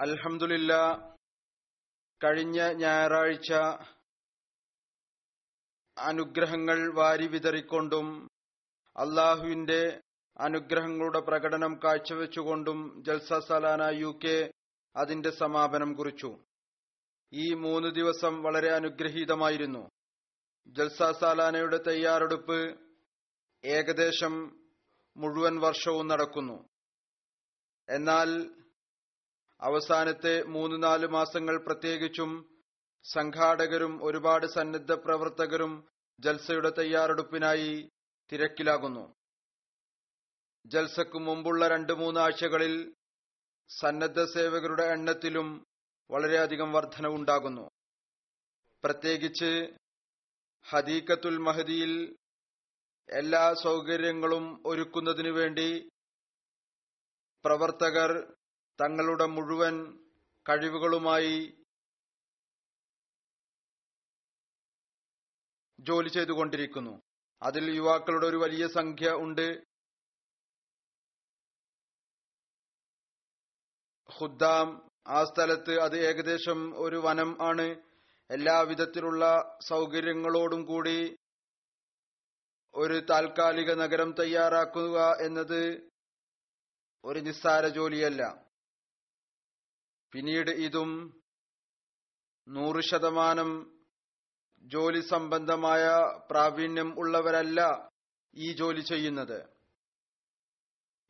അലഹമില്ല കഴിഞ്ഞ ഞായറാഴ്ച അനുഗ്രഹങ്ങൾ വാരി വിതറിക്കൊണ്ടും അള്ളാഹുവിന്റെ അനുഗ്രഹങ്ങളുടെ പ്രകടനം കാഴ്ചവെച്ചുകൊണ്ടും ജൽസ സലാന യു കെ അതിന്റെ സമാപനം കുറിച്ചു. ഈ മൂന്ന് ദിവസം വളരെ അനുഗ്രഹീതമായിരുന്നു. ജൽസ സാലാനയുടെ തയ്യാറെടുപ്പ് ഏകദേശം മുഴുവൻ വർഷവും നടക്കുന്നു. എന്നാൽ അവസാനത്തെ മൂന്ന് നാല് മാസങ്ങൾ പ്രത്യേകിച്ചും സംഘാടകരും ഒരുപാട് സന്നദ്ധ പ്രവർത്തകരും ജൽസയുടെ തയ്യാറെടുപ്പിനായി തിരക്കിലാകുന്നു. ജൽസക്ക് മുമ്പുള്ള രണ്ട് മൂന്നാഴ്ചകളിൽ സന്നദ്ധ സേവകരുടെ എണ്ണത്തിലും വളരെയധികം വർധനവുണ്ടാകുന്നു. പ്രത്യേകിച്ച് ഹദീഖത്തുൽ മഹദിയിൽ എല്ലാ സൗകര്യങ്ങളും ഒരുക്കുന്നതിനു വേണ്ടി പ്രവർത്തകർ തങ്ങളുടെ മുഴുവൻ കഴിവുകളുമായി ജോലി ചെയ്തുകൊണ്ടിരിക്കുന്നു. അതിൽ യുവാക്കളുടെ ഒരു വലിയ സംഖ്യ ഉണ്ട്. ഖുദ്ദാം ആ സ്ഥലത്ത് അത് ഏകദേശം ഒരു വനം ആണ്. എല്ലാവിധത്തിലുള്ള സൗകര്യങ്ങളോടും കൂടി ഒരു താൽക്കാലിക നഗരം തയ്യാറാക്കുക എന്നത് ഒരു നിസ്സാര ജോലിയല്ല. പിന്നീട് ഇതും നൂറ് ശതമാനം ജോലി സംബന്ധമായ പ്രാവീണ്യം ഉള്ളവരല്ല ഈ ജോലി ചെയ്യുന്നത്.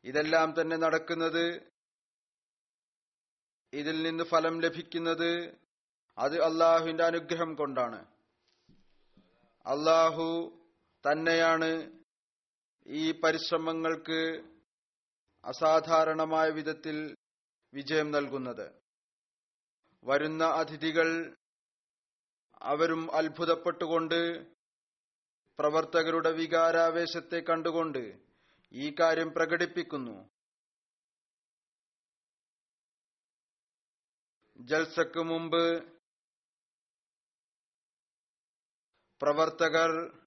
ഇതെല്ലാം തന്നെ നടക്കുന്നത് ഇതിൽ നിന്ന് ഫലം ലഭിക്കുന്നത് അത് അള്ളാഹുവിന്റെ അനുഗ്രഹം കൊണ്ടാണ്. അള്ളാഹു തന്നെയാണ് ഈ പരിശ്രമങ്ങൾക്ക് അസാധാരണമായ വിധത്തിൽ വിജയം നൽകുന്നത്. വരുന്ന അതിഥികൾ അവരും അത്ഭുതപ്പെട്ടുകൊണ്ട് പ്രവർത്തകരുടെ വികാരാവേശത്തെ കണ്ടുകൊണ്ട് ഈ കാര്യം പ്രകടിപ്പിക്കുന്നു. ജൽസക്ക് മുമ്പ് പ്രവർത്തകർ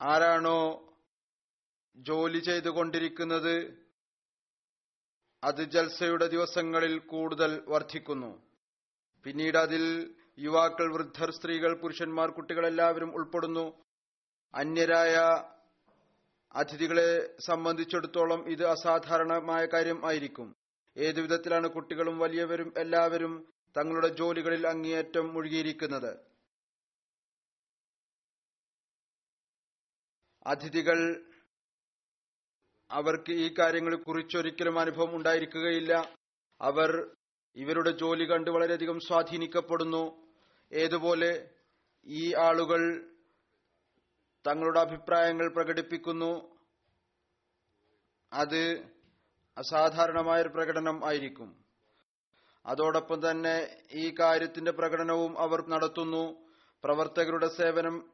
ആരാണോ ജോലി ചെയ്തുകൊണ്ടിരിക്കുന്നത് അത് ജൽസയുടെ ദിവസങ്ങളിൽ കൂടുതൽ വർദ്ധിക്കുന്നു. പിന്നീട് അതിൽ യുവാക്കൾ വൃദ്ധർ സ്ത്രീകൾ പുരുഷന്മാർ കുട്ടികൾ എല്ലാവരും ഉൾപ്പെടുന്നു. അന്യരായ അതിഥികളെ സംബന്ധിച്ചിടത്തോളം ഇത് അസാധാരണമായ കാര്യം ആയിരിക്കും. ഏതു വിധത്തിലാണ് കുട്ടികളും വലിയവരും എല്ലാവരും തങ്ങളുടെ ജോലികളിൽ അങ്ങേയറ്റം മുഴുകിയിരിക്കുന്നത്? അതിഥികൾ അവർക്ക് ഈ കാര്യങ്ങളെ കുറിച്ചൊരിക്കലും അനുഭവം ഉണ്ടായിരിക്കുകയില്ല. അവർ ഇവരുടെ ജോലി കണ്ട് വളരെയധികം സ്വാധീനിക്കപ്പെടുന്നു. ഏതുപോലെ ഈ ആളുകൾ തങ്ങളുടെ അഭിപ്രായങ്ങൾ പ്രകടിപ്പിക്കുന്നു. അത് അസാധാരണമായൊരു പ്രകടനം ആയിരിക്കും. അതോടൊപ്പം തന്നെ ഈ കാര്യത്തിന്റെ പ്രകടനവും അവർ നടത്തുന്നു. പ്രവർത്തകരുടെ സേവനം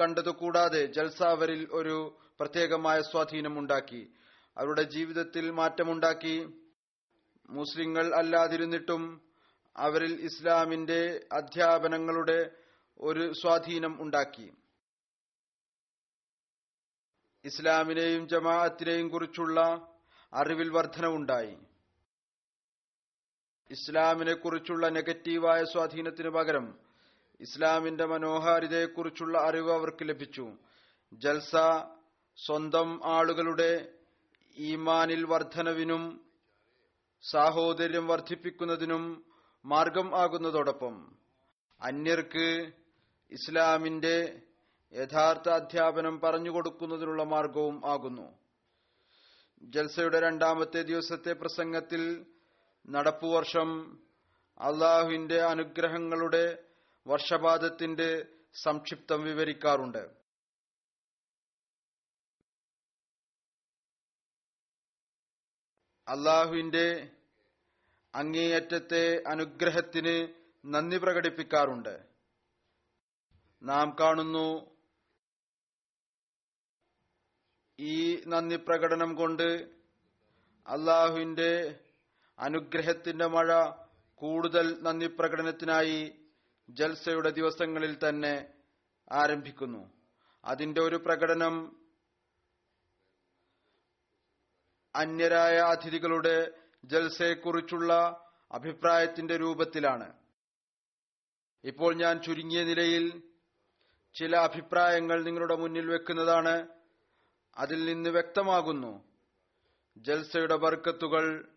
കണ്ടത് കൂടാതെ ഒരു പ്രത്യേകമായ സ്വാധീനം ഉണ്ടാക്കി. അവരുടെ ജീവിതത്തിൽ മാറ്റമുണ്ടാക്കി. മുസ്ലിങ്ങൾ അല്ലാതിരുന്നിട്ടും അവരിൽ ഇസ്ലാമിന്റെ അധ്യാപനങ്ങളുടെ ഒരു സ്വാധീനം ഉണ്ടാക്കി. ഇസ്ലാമിനെയും ജമാഅത്തിനെയും കുറിച്ചുള്ള അറിവിൽ വർധനവുണ്ടായി. ഇസ്ലാമിനെ കുറിച്ചുള്ള നെഗറ്റീവായ സ്വാധീനത്തിന് പകരം ഇസ്ലാമിന്റെ മനോഹാരിതയെക്കുറിച്ചുള്ള അറിവ് അവർക്ക് ലഭിച്ചു. ജൽസ സ്വന്തം ആളുകളുടെ ഈമാനിൽ വർധനവിനും സാഹോദര്യം വർദ്ധിപ്പിക്കുന്നതിനും മാർഗം ആകുന്നതോടൊപ്പം അന്യർക്ക് ഇസ്ലാമിന്റെ യഥാർത്ഥ അധ്യാപനം പറഞ്ഞുകൊടുക്കുന്നതിനുള്ള മാർഗവും ആകുന്നു. ജൽസയുടെ രണ്ടാമത്തെ ദിവസത്തെ പ്രസംഗത്തിൽ നടപ്പുവർഷം അള്ളാഹുവിന്റെ അനുഗ്രഹങ്ങളുടെ വർഷപാതത്തിന്റെ സംക്ഷിപ്തം വിവരിക്കാറുണ്ട്. അള്ളാഹുവിന്റെ അങ്ങേയറ്റത്തെ അനുഗ്രഹത്തിന് നന്ദി പ്രകടിപ്പിക്കാറുണ്ട്. നാം കാണുന്നു ഈ നന്ദി പ്രകടനം കൊണ്ട് അള്ളാഹുവിന്റെ അനുഗ്രഹത്തിന്റെ മഴ കൂടുതൽ നന്ദി പ്രകടനത്തിനായി ജൽസയുടെ ദിവസങ്ങളിൽ തന്നെ ആരംഭിക്കുന്നു. അതിന്റെ ഒരു പ്രകടനം അന്യരായ അതിഥികളുടെ ജൽസയെക്കുറിച്ചുള്ള അഭിപ്രായത്തിന്റെ രൂപത്തിലാണ്. ഇപ്പോൾ ഞാൻ ചുരുങ്ങിയ നിലയിൽ ചില അഭിപ്രായങ്ങൾ നിങ്ങളുടെ മുന്നിൽ വെക്കുന്നതാണ്. അതിൽ നിന്ന് വ്യക്തമാകുന്നു ജൽസയുടെ ബർക്കത്തുകൾ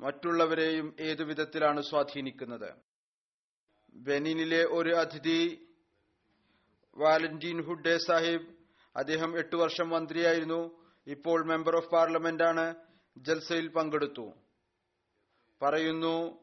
മറ്റുള്ളവരെയും ഏതു വിധത്തിലാണ് സ്വാധീനിക്കുന്നത്. ബെനിനിലെ ഒരു അതിഥി വാലന്റീൻ ഹുഡേ സാഹിബ് അദ്ദേഹം എട്ടു വർഷം മന്ത്രിയായിരുന്നു. ഇപ്പോൾ മെമ്പർ ഓഫ് പാർലമെന്റ് ആണ്. ജൽസയിൽ പങ്കെടുത്തു. പറയുന്നു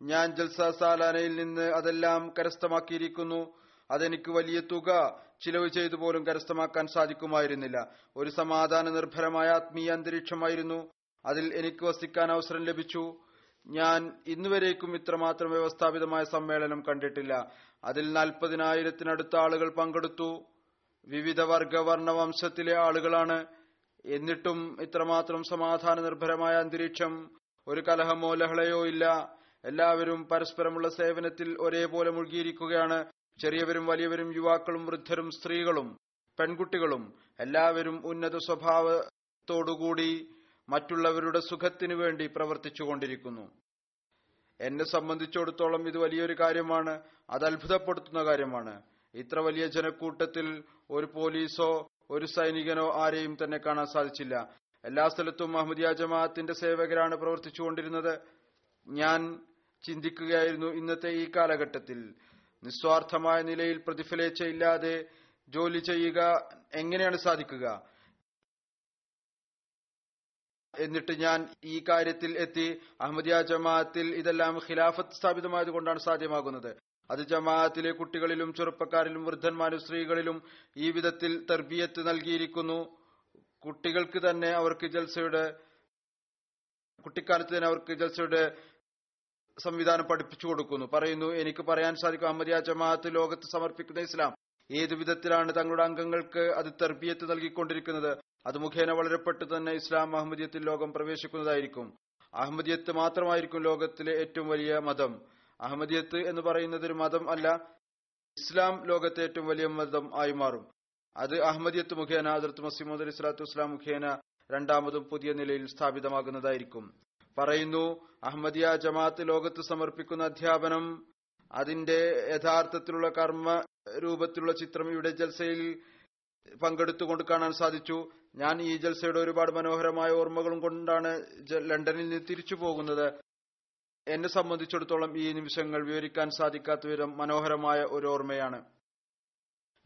ഞാൻ ജൽസ സാലാനയിൽ നിന്ന് അതെല്ലാം കരസ്ഥമാക്കിയിരിക്കുന്നു. അതെനിക്ക് വലിയ തുക ചിലവ് ചെയ്തു പോലും കരസ്ഥമാക്കാൻ സാധിക്കുമായിരുന്നില്ല. ഒരു സമാധാന നിർഭരമായ ആത്മീയ അന്തരീക്ഷമായിരുന്നു. അതിൽ എനിക്ക് വസിക്കാൻ അവസരം ലഭിച്ചു. ഞാൻ ഇന്നുവരേക്കും ഇത്രമാത്രം വ്യവസ്ഥാപിതമായ സമ്മേളനം കണ്ടിട്ടില്ല. അതിൽ നാൽപ്പതിനായിരത്തിനടുത്ത ആളുകൾ പങ്കെടുത്തു. വിവിധ വർഗ വർണ വംശത്തിലെ ആളുകളാണ്. എന്നിട്ടും ഇത്രമാത്രം സമാധാന നിർഭരമായ അന്തരീക്ഷം ഒരു കലഹമോ ലഹളയോ ഇല്ല. എല്ലാവരും പരസ്പരമുള്ള സേവനത്തിൽ ഒരേപോലെ മുഴുകിയിരിക്കുകയാണ്. ചെറിയവരും വലിയവരും യുവാക്കളും വൃദ്ധരും സ്ത്രീകളും പെൺകുട്ടികളും എല്ലാവരും ഉന്നത സ്വഭാവത്തോടുകൂടി മറ്റുള്ളവരുടെ സുഖത്തിനു വേണ്ടി പ്രവർത്തിച്ചുകൊണ്ടിരിക്കുന്നു എന്നെ സംബന്ധിച്ചിടത്തോളം ഇത് വലിയൊരു കാര്യമാണ് അത് അത്ഭുതപ്പെടുത്തുന്ന കാര്യമാണ്. ഇത്ര വലിയ ജനക്കൂട്ടത്തിൽ ഒരു പോലീസോ ഒരു സൈനികനോ ആരെയും തന്നെ കാണാൻ സാധിച്ചില്ല. എല്ലാ സ്ഥലത്തും അഹമ്മദിയ ജമാഅത്തിന്റെ സേവകരാണ് പ്രവർത്തിച്ചുകൊണ്ടിരുന്നത് ഞാൻ ചിന്തിക്കുകയായിരുന്നു ഇന്നത്തെ ഈ കാലഘട്ടത്തിൽ. നിസ്വാർത്ഥമായ നിലയിൽ പ്രതിഫലേച്ഛയില്ലാതെ ജോലി ചെയ്യുക എങ്ങനെയാണ് സാധിക്കുക? എന്നിട്ട് ഞാൻ ഈ കാര്യത്തിൽ എത്തി. അഹമ്മദിയ ജമാഅത്തിൽ ഇതെല്ലാം ഖിലാഫത്ത് സ്ഥാപിതമായതുകൊണ്ടാണ് സാധ്യമാകുന്നത്. അത് ജമാഅത്തിലെ കുട്ടികളിലും ചെറുപ്പക്കാരിലും വൃദ്ധന്മാരും സ്ത്രീകളിലും ഈ വിധത്തിൽ തർബിയത്ത് നൽകിയിരിക്കുന്നു. കുട്ടികൾക്ക് തന്നെ അവർക്ക് ജൽസയുടെ കുട്ടിക്കാലത്ത് തന്നെ അവർക്ക് ജൽസയുടെ സംവിധാനം പഠിപ്പിച്ചു കൊടുക്കുന്നു. പറയുന്നു എനിക്ക് പറയാൻ സാധിക്കും അഹമ്മദിയ ജമാഅത്ത് ലോകത്ത് സമർപ്പിക്കുന്ന ഇസ്ലാം. ഏതു വിധത്തിലാണ് തങ്ങളുടെ അംഗങ്ങൾക്ക് അത് തർബിയത്ത് നൽകിക്കൊണ്ടിരിക്കുന്നത്? അത് മുഖേന വളരെ തന്നെ ഇസ്ലാം അഹമ്മദിയത്തിൽ ലോകം പ്രവേശിക്കുന്നതായിരിക്കും. അഹമ്മദിയത്ത് മാത്രമായിരിക്കും ലോകത്തിലെ ഏറ്റവും വലിയ മതം. അഹമ്മദിയത്ത് എന്ന് പറയുന്നത് ഒരു മതം അല്ല ഇസ്ലാം ലോകത്തെ ഏറ്റവും വലിയ മതം ആയി മാറും. അത് അഹമ്മദിയത്ത് മുഖേന അതിർത്ത് മസീമദ് അലി സ്വലാത്തു മുഖേന രണ്ടാമതും പുതിയ നിലയിൽ സ്ഥാപിതമാകുന്നതായിരിക്കും. പറയുന്നു അഹമ്മദിയ ജമാഅത്ത് ലോകത്ത് സമർപ്പിക്കുന്ന അധ്യാപനം അതിന്റെ യഥാർത്ഥത്തിലുള്ള കർമ്മ രൂപത്തിലുള്ള ചിത്രം ഇവിടെ ജൽസയിൽ പങ്കെടുത്തുകൊണ്ട് കാണാൻ സാധിച്ചു. ഞാൻ ഈ ജൽസയുടെ ഒരുപാട് മനോഹരമായ ഓർമ്മകളും കൊണ്ടാണ് ലണ്ടനിൽ നിന്ന് തിരിച്ചു പോകുന്നത്. എന്നെ സംബന്ധിച്ചിടത്തോളം ഈ നിമിഷങ്ങൾ വിവരിക്കാൻ സാധിക്കാത്ത വിധം മനോഹരമായ ഒരു ഓർമ്മയാണ്.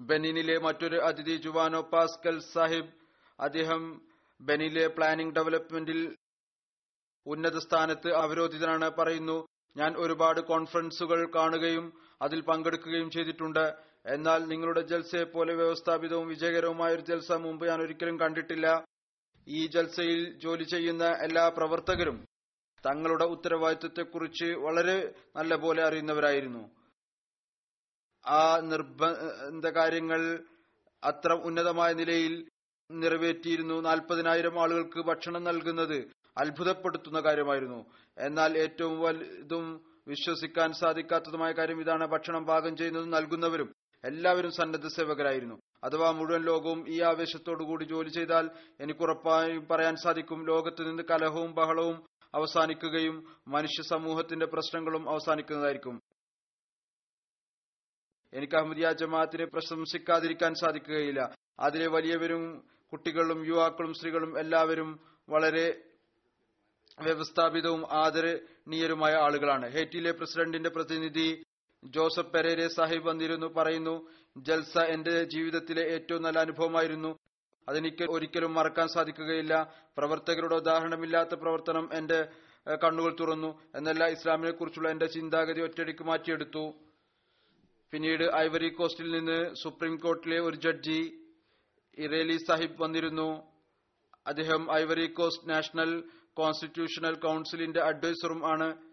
ബെനിനിലെ മറ്റൊരു അതിഥി ജുവാനോ പാസ്കൽ സാഹിബ് അദ്ദേഹം ബെനിലെ പ്ലാനിംഗ് ഡെവലപ്മെന്റിൽ ഉന്നത സ്ഥാനത്ത് അവരോധിതനാണ് പറയുന്നു. ഞാൻ ഒരുപാട് കോൺഫറൻസുകൾ കാണുകയും അതിൽ പങ്കെടുക്കുകയും ചെയ്തിട്ടുണ്ട്. എന്നാൽ നിങ്ങളുടെ ജൽസയെ പോലെ വ്യവസ്ഥാപിതവും വിജയകരവുമായ ഒരു ജൽസ മുമ്പ് ഞാൻ ഒരിക്കലും കണ്ടിട്ടില്ല. ഈ ജൽസയിൽ ജോലി ചെയ്യുന്ന എല്ലാ പ്രവർത്തകരും തങ്ങളുടെ ഉത്തരവാദിത്വത്തെക്കുറിച്ച് വളരെ നല്ല പോലെ അറിയുന്നവരായിരുന്നു. ആ നിർബന്ധ കാര്യങ്ങൾ അത്ര ഉന്നതമായ നിലയിൽ നിറവേറ്റിയിരുന്നു. നാൽപ്പതിനായിരം ആളുകൾക്ക് ഭക്ഷണം നൽകുന്നത് അത്ഭുതപ്പെടുത്തുന്ന കാര്യമായിരുന്നു. എന്നാൽ ഏറ്റവും വലുതും വിശ്വസിക്കാൻ സാധിക്കാത്തതുമായ കാര്യം ഇതാണ്. ഭക്ഷണം പാകം ചെയ്യുന്നതും നൽകുന്നവരും എല്ലാവരും സന്നദ്ധ സേവകരായിരുന്നു. അഥവാ മുഴുവൻ ലോകവും ഈ ആവേശത്തോടുകൂടി ജോലി ചെയ്താൽ എനിക്ക് ഉറപ്പായും പറയാൻ സാധിക്കും. ലോകത്ത് നിന്ന് കലഹവും ബഹളവും അവസാനിക്കുകയും മനുഷ്യ സമൂഹത്തിന്റെ പ്രശ്നങ്ങളും അവസാനിക്കുന്നതായിരിക്കും. എനിക്ക് അഹമ്മദിയ ജമാഅത്തിനെ പ്രശംസിക്കാതിരിക്കാൻ സാധിക്കുകയില്ല. അതിലെ വലിയവരും കുട്ടികളും യുവാക്കളും സ്ത്രീകളും എല്ലാവരും വളരെ വ്യവസ്ഥാപിതവും ആദരണീയരുമായ ആളുകളാണ്. ഹേറ്റിയിലെ പ്രസിഡന്റിന്റെ പ്രതിനിധി ജോസഫ് പെരേരെ സാഹിബ് വന്നിരുന്നു പറയുന്നു ജൽസ എന്റെ ജീവിതത്തിലെ ഏറ്റവും നല്ല അനുഭവമായിരുന്നു. അതെനിക്ക് ഒരിക്കലും മറക്കാൻ സാധിക്കുകയില്ല. പ്രവർത്തകരുടെ ഉദാഹരണമില്ലാത്ത പ്രവർത്തനം എന്റെ കണ്ണുകൾ തുറന്നു. എന്നല്ല ഇസ്ലാമിനെ കുറിച്ചുള്ള എന്റെ ചിന്താഗതി ഒറ്റയടിക്ക് മാറ്റിയെടുത്തു. പിന്നീട് ഐവറി കോസ്റ്റിൽ നിന്ന് സുപ്രീം കോർട്ടിലെ ഒരു ജഡ്ജി ഇറേലി സാഹിബ് വന്നിരുന്നു. അദ്ദേഹം ഐവറി കോസ്റ്റ് നാഷണൽ കോൺസ്റ്റിറ്റ്യൂഷണൽ കൌൺസിലിന്റെ അഡ്വൈസറും ആണ്.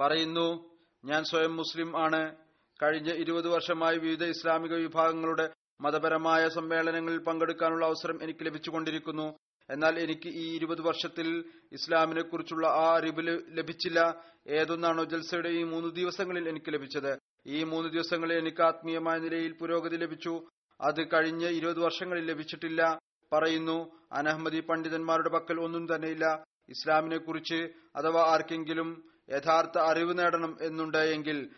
പറയുന്നു ഞാൻ സ്വയം മുസ്ലിം ആണ്. കഴിഞ്ഞ ഇരുപത് വർഷമായി വിവിധ ഇസ്ലാമിക വിഭാഗങ്ങളുടെ മതപരമായ സമ്മേളനങ്ങളിൽ പങ്കെടുക്കാനുള്ള അവസരം എനിക്ക് ലഭിച്ചുകൊണ്ടിരിക്കുന്നു. എന്നാൽ എനിക്ക് ഈ ഇരുപത് വർഷത്തിൽ ഇസ്ലാമിനെ കുറിച്ചുള്ള ആ അറിവ് ലഭിച്ചില്ല. ഏതൊന്നാണോ ജൽസയുടെ ഈ മൂന്ന് ദിവസങ്ങളിൽ എനിക്ക് ലഭിച്ചത്. ഈ മൂന്ന് ദിവസങ്ങളിൽ എനിക്ക് ആത്മീയമായ നിലയിൽ പുരോഗതി ലഭിച്ചു. അത് കഴിഞ്ഞ ഇരുപത് വർഷങ്ങളിൽ ലഭിച്ചിട്ടില്ല. പറയുന്നു അനഹമ്മദി പണ്ഡിതന്മാരുടെ പക്കൽ ഒന്നും തന്നെയില്ല. ഇസ്ലാമിനെ കുറിച്ച് അഥവാ ആർക്കെങ്കിലും യഥാർത്ഥ അറിവ് നേടണം എന്നുണ്ടെങ്കിൽ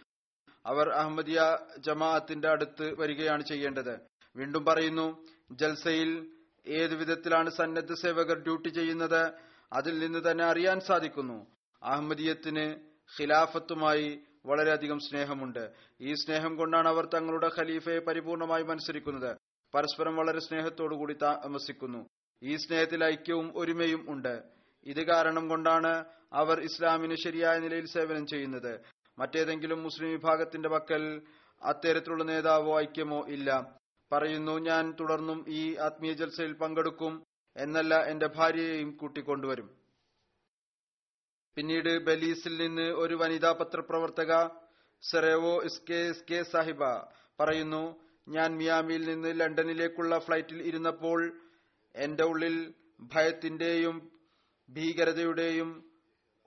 അവർ അഹമ്മദിയ ജമാഅത്തിന്റെ അടുത്ത് വരികയാണ് ചെയ്യേണ്ടത്. വീണ്ടും പറയുന്നു ജൽസയിൽ ഏതു വിധത്തിലാണ് സന്നദ്ധ സേവകർ ഡ്യൂട്ടി ചെയ്യുന്നത്? അതിൽ നിന്ന് തന്നെ അറിയാൻ സാധിക്കുന്നു. അഹമ്മദിയത്തിന് ഖിലാഫത്തുമായി വളരെയധികം സ്നേഹമുണ്ട്. ഈ സ്നേഹം കൊണ്ടാണ് അവർ തങ്ങളുടെ ഖലീഫയെ പരിപൂർണമായി അനുസരിക്കുന്നത് പരസ്പരം വളരെ സ്നേഹത്തോടുകൂടി താമസിക്കുന്നു. ഈ സ്നേഹത്തിൽ ഐക്യവും ഒരുമയും ഉണ്ട്. ഇത് കാരണം കൊണ്ടാണ് അവർ ഇസ്ലാമിന് ശരിയായ നിലയിൽ സേവനം ചെയ്യുന്നത്. മറ്റേതെങ്കിലും മുസ്ലിം വിഭാഗത്തിന്റെ പക്കൽ അത്തരത്തിലുള്ള നേതാവോ ഐക്യമോ ഇല്ല. പറയുന്നു ഞാൻ തുടർന്നും ഈ ആത്മീയ ജൽസയിൽ പങ്കെടുക്കും എന്നല്ല എന്റെ ഭാര്യയെയും കൂട്ടിക്കൊണ്ടുവരും. പിന്നീട് ബലീസിൽ നിന്ന് ഒരു വനിതാ പത്രപ്രവർത്തക സെറേവോ എസ്കെ ഇസ്കെ സാഹിബ പറയുന്നു ഞാൻ മിയാമിയിൽ നിന്ന് ലണ്ടനിലേക്കുള്ള ഫ്ലൈറ്റിൽ ഇരുന്നപ്പോൾ എന്റെ ഉള്ളിൽ ഭയത്തിന്റെയും ഭീകരതയുടെയും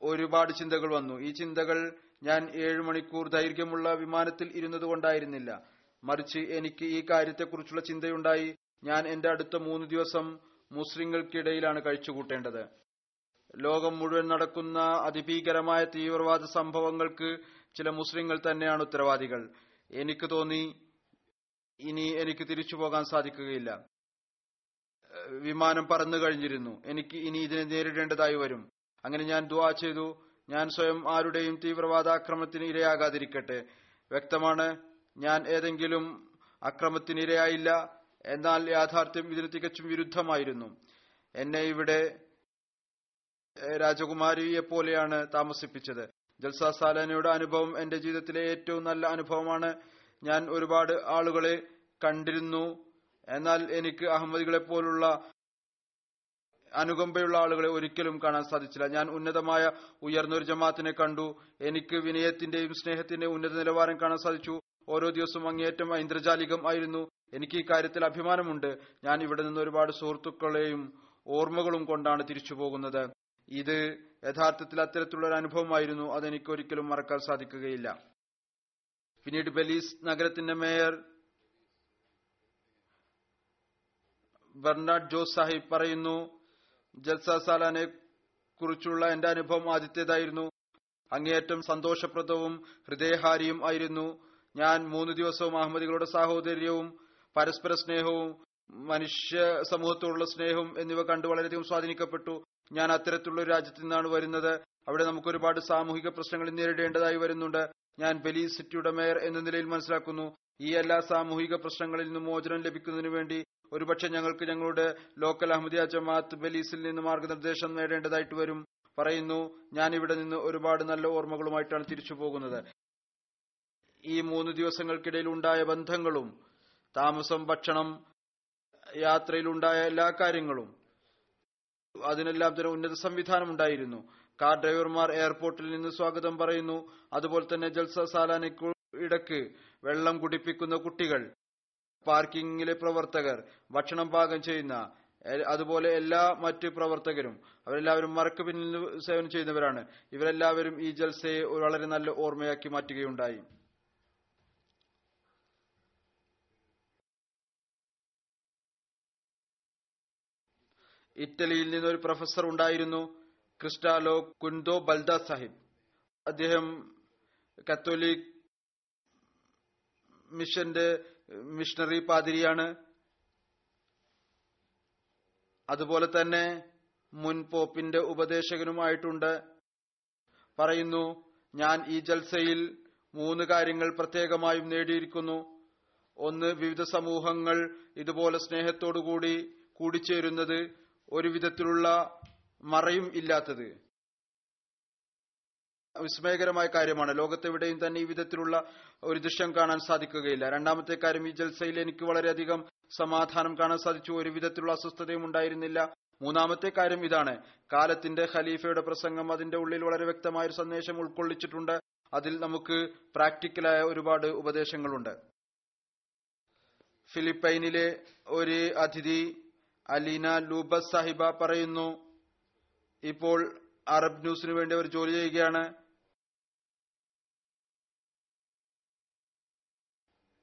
ഒരുപാട് ചിന്തകൾ വന്നു. ഈ ചിന്തകൾ ഞാൻ ഏഴു മണിക്കൂർ ദൈർഘ്യമുള്ള വിമാനത്തിൽ ഇരുന്നതുകൊണ്ടായിരുന്നില്ല മറിച്ച് എനിക്ക് ഈ കാര്യത്തെക്കുറിച്ചുള്ള ചിന്തയുണ്ടായി. ഞാൻ എന്റെ അടുത്ത മൂന്ന് ദിവസം മുസ്ലിങ്ങൾക്കിടയിലാണ് കഴിച്ചുകൂട്ടേണ്ടത്. ലോകം മുഴുവൻ നടക്കുന്ന അതിഭീകരമായ തീവ്രവാദ സംഭവങ്ങൾക്ക് ചില മുസ്ലിങ്ങൾ തന്നെയാണ് ഉത്തരവാദികൾ. എനിക്ക് തോന്നി ഇനി എനിക്ക് തിരിച്ചു പോകാൻ സാധിക്കുകയില്ല. വിമാനം പറന്നു കഴിഞ്ഞിരുന്നു. എനിക്ക് ഇനി ഇതിനെ നേരിടേണ്ടതായി വരും. അങ്ങനെ ഞാൻ ദുവാ ചെയ്തു. ഞാൻ സ്വയം ആരുടെയും തീവ്രവാദാക്രമത്തിന് ഇരയാകാതിരിക്കട്ടെ. വ്യക്തമാണ് ഞാൻ ഏതെങ്കിലും അക്രമത്തിന് ഇരയായില്ല. എന്നാൽ യാഥാർത്ഥ്യം ഇതിന് തികച്ചും വിരുദ്ധമായിരുന്നു. എന്നെ ഇവിടെ രാജകുമാരിയെ പോലെയാണ് താമസിപ്പിച്ചത്. ജൽസ സാലാനയുടെ അനുഭവം എന്റെ ജീവിതത്തിലെ ഏറ്റവും നല്ല അനുഭവമാണ്. ഞാൻ ഒരുപാട് ആളുകളെ കണ്ടിരുന്നു. എന്നാൽ എനിക്ക് അഹമ്മദികളെ പോലുള്ള അനുകമ്പയുള്ള ആളുകളെ ഒരിക്കലും കാണാൻ സാധിച്ചില്ല. ഞാൻ ഉന്നതമായ ഉയർന്നൊരു ജമാത്തിനെ കണ്ടു. എനിക്ക് വിനയത്തിന്റെയും സ്നേഹത്തിന്റെയും ഉന്നത നിലവാരം കാണാൻ സാധിച്ചു. ഓരോ ദിവസവും അങ്ങേയറ്റം ഐന്ദ്രജാലികം ആയിരുന്നു. എനിക്ക് ഈ കാര്യത്തിൽ അഭിമാനമുണ്ട്. ഞാൻ ഇവിടെ നിന്ന് ഒരുപാട് സുഹൃത്തുക്കളെയും ഓർമ്മകളും കൊണ്ടാണ് തിരിച്ചു പോകുന്നത്. ഇത് യഥാർത്ഥത്തിൽ അത്തരത്തിലുള്ള ഒരു അനുഭവമായിരുന്നു. അതെനിക്ക് ഒരിക്കലും മറക്കാൻ സാധിക്കുകയില്ല. പിന്നീട് ബലീസ് നഗരത്തിന്റെ മേയർ ബെർണാഡ് ജോസ് സാഹിബ് പറയുന്നു ജൽസ സാലാനെ കുറിച്ചുള്ള എന്റെ അനുഭവം ആദ്യത്തേതായിരുന്നു. അങ്ങേയറ്റം സന്തോഷപ്രദവും ഹൃദയഹാരിയും ആയിരുന്നു. ഞാൻ മൂന്ന് ദിവസവും അഹമ്മദികളുടെ സാഹോദര്യവും പരസ്പര സ്നേഹവും മനുഷ്യ സമൂഹത്തോടുള്ള സ്നേഹവും എന്നിവ കണ്ട് വളരെയധികം സ്വാധീനിക്കപ്പെട്ടു. ഞാൻ അത്തരത്തിലുള്ള രാജ്യത്തു നിന്നാണ് വരുന്നത്. അവിടെ നമുക്ക് ഒരുപാട് സാമൂഹിക പ്രശ്നങ്ങൾ നേരിടേണ്ടതായി വരുന്നുണ്ട്. ഞാൻ ബലി സിറ്റിയുടെ മേയർ എന്ന നിലയിൽ മനസ്സിലാക്കുന്നു. ഈ എല്ലാ സാമൂഹിക പ്രശ്നങ്ങളിൽ നിന്നും മോചനം ലഭിക്കുന്നതിനു വേണ്ടി ഒരുപക്ഷെ ഞങ്ങൾക്ക് ഞങ്ങളുടെ ലോക്കൽ അഹമ്മദിയ ജമാഅത്ത് ബലീസിൽ നിന്ന് മാർഗനിർദ്ദേശം നേടേണ്ടതായിട്ട് വരും. പറയുന്നു ഞാൻ ഇവിടെ നിന്ന് ഒരുപാട് നല്ല ഓർമ്മകളുമായിട്ടാണ് തിരിച്ചു പോകുന്നത്. ഈ മൂന്ന് ദിവസങ്ങൾക്കിടയിൽ ഉണ്ടായ ബന്ധങ്ങളും താമസം ഭക്ഷണം യാത്രയിലുണ്ടായ എല്ലാ കാര്യങ്ങളും അതിനെല്ലാം തന്നെ ഉന്നത സംവിധാനം ഉണ്ടായിരുന്നു. കാർ ഡ്രൈവർമാർ എയർപോർട്ടിൽ നിന്ന് സ്വാഗതം പറയുന്നു. അതുപോലെ തന്നെ ജൽസ സാലാനയ്ക്കു ഇടയ്ക്ക് വെള്ളം കുടിപ്പിക്കുന്ന കുട്ടികൾ പാർക്കിങ്ങിലെ പ്രവർത്തകർ ഭക്ഷണം പാകം ചെയ്യുന്ന അതുപോലെ എല്ലാ മറ്റ് പ്രവർത്തകരും അവരെല്ലാവരും മറക്ക് പിന്നിൽ സേവനം ചെയ്യുന്നവരാണ്. ഇവരെല്ലാവരും ഈ ജൽസയെ വളരെ നല്ല ഓർമ്മയാക്കി മാറ്റുകയുണ്ടായി. ഇറ്റലിയിൽ നിന്ന് ഒരു പ്രൊഫസർ ഉണ്ടായിരുന്നു ക്രിസ്റ്റാലോ കുൻദോ ബൽദ സാഹിബ് അദ്ദേഹം കത്തോലിക് മിഷന്റെ മിഷണറി പാതിരിയാണ്. അതുപോലെ തന്നെ മുൻ പോപ്പിന്റെ ഉപദേശകനുമായിട്ടുണ്ട്. പറയുന്നു ഞാൻ ഈ ജൽസയിൽ മൂന്ന് കാര്യങ്ങൾ പ്രത്യേകമായും നേടിയിരിക്കുന്നു. ഒന്ന് വിവിധ സമൂഹങ്ങൾ ഇതുപോലെ സ്നേഹത്തോടുകൂടി കൂടിച്ചേരുന്നത് ഒരു വിധത്തിലുള്ള മറയും ഇല്ലാത്തത്. വിസ്മയകരമായ കാര്യമാണ്. ലോകത്തെവിടെയും തന്നെ ഈ വിധത്തിലുള്ള ഒരു ദൃശ്യം കാണാൻ സാധിക്കുകയില്ല. രണ്ടാമത്തെ കാര്യം ഈ ജൽസയിൽ എനിക്ക് വളരെയധികം സമാധാനം കാണാൻ സാധിച്ചു. ഒരു വിധത്തിലുള്ള അസ്വസ്ഥതയും ഉണ്ടായിരുന്നില്ല. മൂന്നാമത്തെ കാര്യം ഇതാണ്. കാലത്തിന്റെ ഖലീഫയുടെ പ്രസംഗം അതിന്റെ ഉള്ളിൽ വളരെ വ്യക്തമായ ഒരു സന്ദേശം ഉൾക്കൊള്ളിച്ചിട്ടുണ്ട്. അതിൽ നമുക്ക് പ്രാക്ടിക്കലായ ഒരുപാട് ഉപദേശങ്ങളുണ്ട്. ഫിലിപ്പൈനിലെ ഒരു അതിഥി അലീന ലൂബസ് സാഹിബ പറയുന്നു ഇപ്പോൾ അറബ് ന്യൂസിനു വേണ്ടി അവർ ജോലി ചെയ്യുകയാണ്.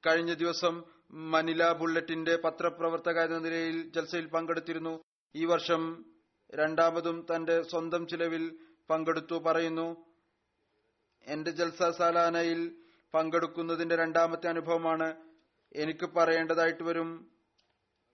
കഴിഞ്ഞ ദിവസം മനില ബുള്ളറ്റിന്റെ പത്രപ്രവർത്തക എന്ന നിലയിൽ ജൽസയിൽ പങ്കെടുത്തിരുന്നു. ഈ വർഷം രണ്ടാമതും തന്റെ സ്വന്തം ചിലവിൽ പങ്കെടുത്തു പറയുന്നു. എന്റെ ജൽസ സാലാനയിൽ പങ്കെടുക്കുന്നതിന്റെ രണ്ടാമത്തെ അനുഭവമാണ് എനിക്ക് പറയേണ്ടതായിട്ട് വരും.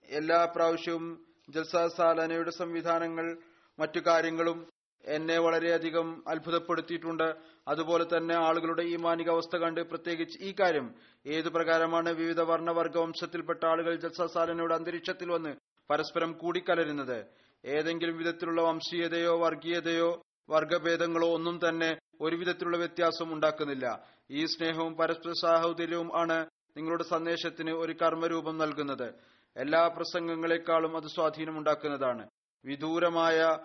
എല്ലാ പ്രാവശ്യവും ജൽസ സാലാനയുടെ സംവിധാനങ്ങൾ മറ്റു കാര്യങ്ങളും എന്നെ വളരെയധികം അത്ഭുതപ്പെടുത്തിയിട്ടുണ്ട്. അതുപോലെ തന്നെ ആളുകളുടെ ഈ മാനികാവസ്ഥ കണ്ട് പ്രത്യേകിച്ച് ഈ കാര്യം ഏതു പ്രകാരമാണ് വിവിധ വർണവർഗ വംശത്തിൽപ്പെട്ട ആളുകൾ ജൽസ അന്തരീക്ഷത്തിൽ വന്ന് പരസ്പരം കൂടിക്കലരുന്നത്? ഏതെങ്കിലും വിധത്തിലുള്ള വംശീയതയോ വർഗീയതയോ വർഗഭേദങ്ങളോ ഒന്നും തന്നെ ഒരുവിധത്തിലുള്ള വ്യത്യാസം ഉണ്ടാക്കുന്നില്ല. ഈ സ്നേഹവും പരസ്പര സാഹോദര്യവും ആണ് നിങ്ങളുടെ സന്ദേശത്തിന് ഒരു കർമ്മരൂപം നൽകുന്നത്. എല്ലാ പ്രസംഗങ്ങളെക്കാളും അത് സ്വാധീനമുണ്ടാക്കുന്നതാണ് വിദൂരമായ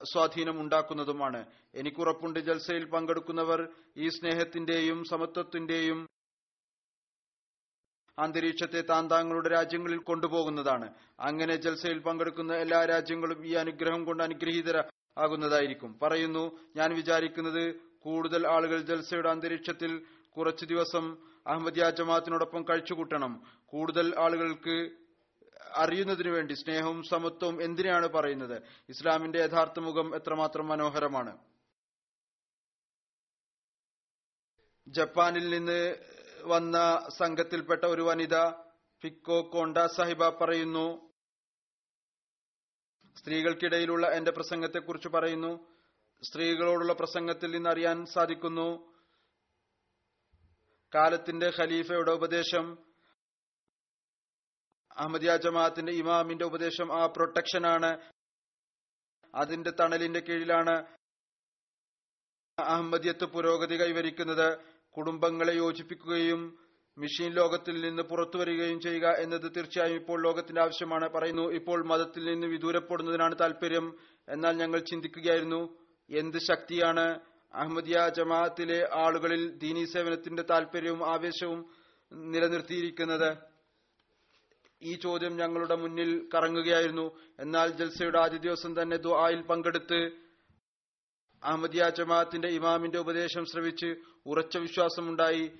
സ്വാധീനം ഉണ്ടാക്കുന്നതുമാണ്. എനിക്കുറപ്പുണ്ട് ജൽസയിൽ പങ്കെടുക്കുന്നവർ ഈ സ്നേഹത്തിന്റെയും സമത്വത്തിന്റെയും അന്തരീക്ഷത്തെ താൻ താങ്കളുടെ രാജ്യങ്ങളിൽ കൊണ്ടുപോകുന്നതാണ്. അങ്ങനെ ജൽസയിൽ പങ്കെടുക്കുന്ന എല്ലാ രാജ്യങ്ങളും ഈ അനുഗ്രഹം കൊണ്ട് അനുഗ്രഹീതര ആകുന്നതായിരിക്കും പറയുന്നു ഞാൻ വിചാരിക്കുന്നത് കൂടുതൽ ആളുകൾ ജൽസയുടെ അന്തരീക്ഷത്തിൽ കുറച്ചു ദിവസം അഹമ്മദിയ ജമാഅത്തിനോടൊപ്പം കഴിച്ചുകൂട്ടണം. കൂടുതൽ ആളുകൾക്ക് അറിയുന്നതിനു വേണ്ടി സ്നേഹവും സമത്വവും എന്തിനാണ് പറയുന്നത്? ഇസ്ലാമിന്റെ യഥാർത്ഥ മുഖം എത്രമാത്രം മനോഹരമാണ്. ജപ്പാനിൽ നിന്ന് വന്ന സംഘത്തിൽപ്പെട്ട ഒരു വനിത ഫിക്കോ കോണ്ട സാഹിബ പറയുന്നു സ്ത്രീകൾക്കിടയിലുള്ള എന്റെ പ്രസംഗത്തെക്കുറിച്ച് പറയുന്നു സ്ത്രീകളോടുള്ള പ്രസംഗത്തിൽ നിന്ന് അറിയാൻ സാധിക്കുന്നു കാലത്തിന്റെ ഖലീഫയുടെ ഉപദേശം അഹമ്മദിയ ജമാഅത്തിന്റെ ഇമാമിന്റെ ഉപദേശം ആ പ്രൊട്ടക്ഷനാണ്. അതിന്റെ തണലിന്റെ കീഴിലാണ് അഹമ്മദിയത്ത് പുരോഗതി കൈവരിക്കുന്നത്. കുടുംബങ്ങളെ യോജിപ്പിക്കുകയും മിഷീൻ ലോകത്തിൽ നിന്ന് പുറത്തു വരികയും ചെയ്യുക എന്നത് തീർച്ചയായും ഇപ്പോൾ ലോകത്തിന്റെ ആവശ്യമാണ്. പറയുന്നു ഇപ്പോൾ മതത്തിൽ നിന്ന് വിദൂരപ്പെടുന്നതിനാണ് താല്പര്യം എന്നാൽ ഞങ്ങൾ ചിന്തിക്കുകയായിരുന്നു എന്ത് ശക്തിയാണ്? അഹമ്മദിയ ജമാഅത്തിലെ ആളുകളിൽ ദീനീ സേവനത്തിന്റെ താല്പര്യവും ആവേശവും നിലനിർത്തിയിരിക്കുന്നത്. ഈ ചോദ്യം ഞങ്ങളുടെ മുന്നിൽ കറങ്ങുകയായിരുന്നു. എന്നാൽ ജൽസയുടെ ആദ്യ ദിവസം തന്നെ ദുആയിൽ പങ്കെടുത്ത് അഹമ്മദിയ ജമാഅത്തിന്റെ ഇമാമിന്റെ ഉപദേശം ശ്രവിച്ച് ഉറച്ച വിശ്വാസമുണ്ടായി.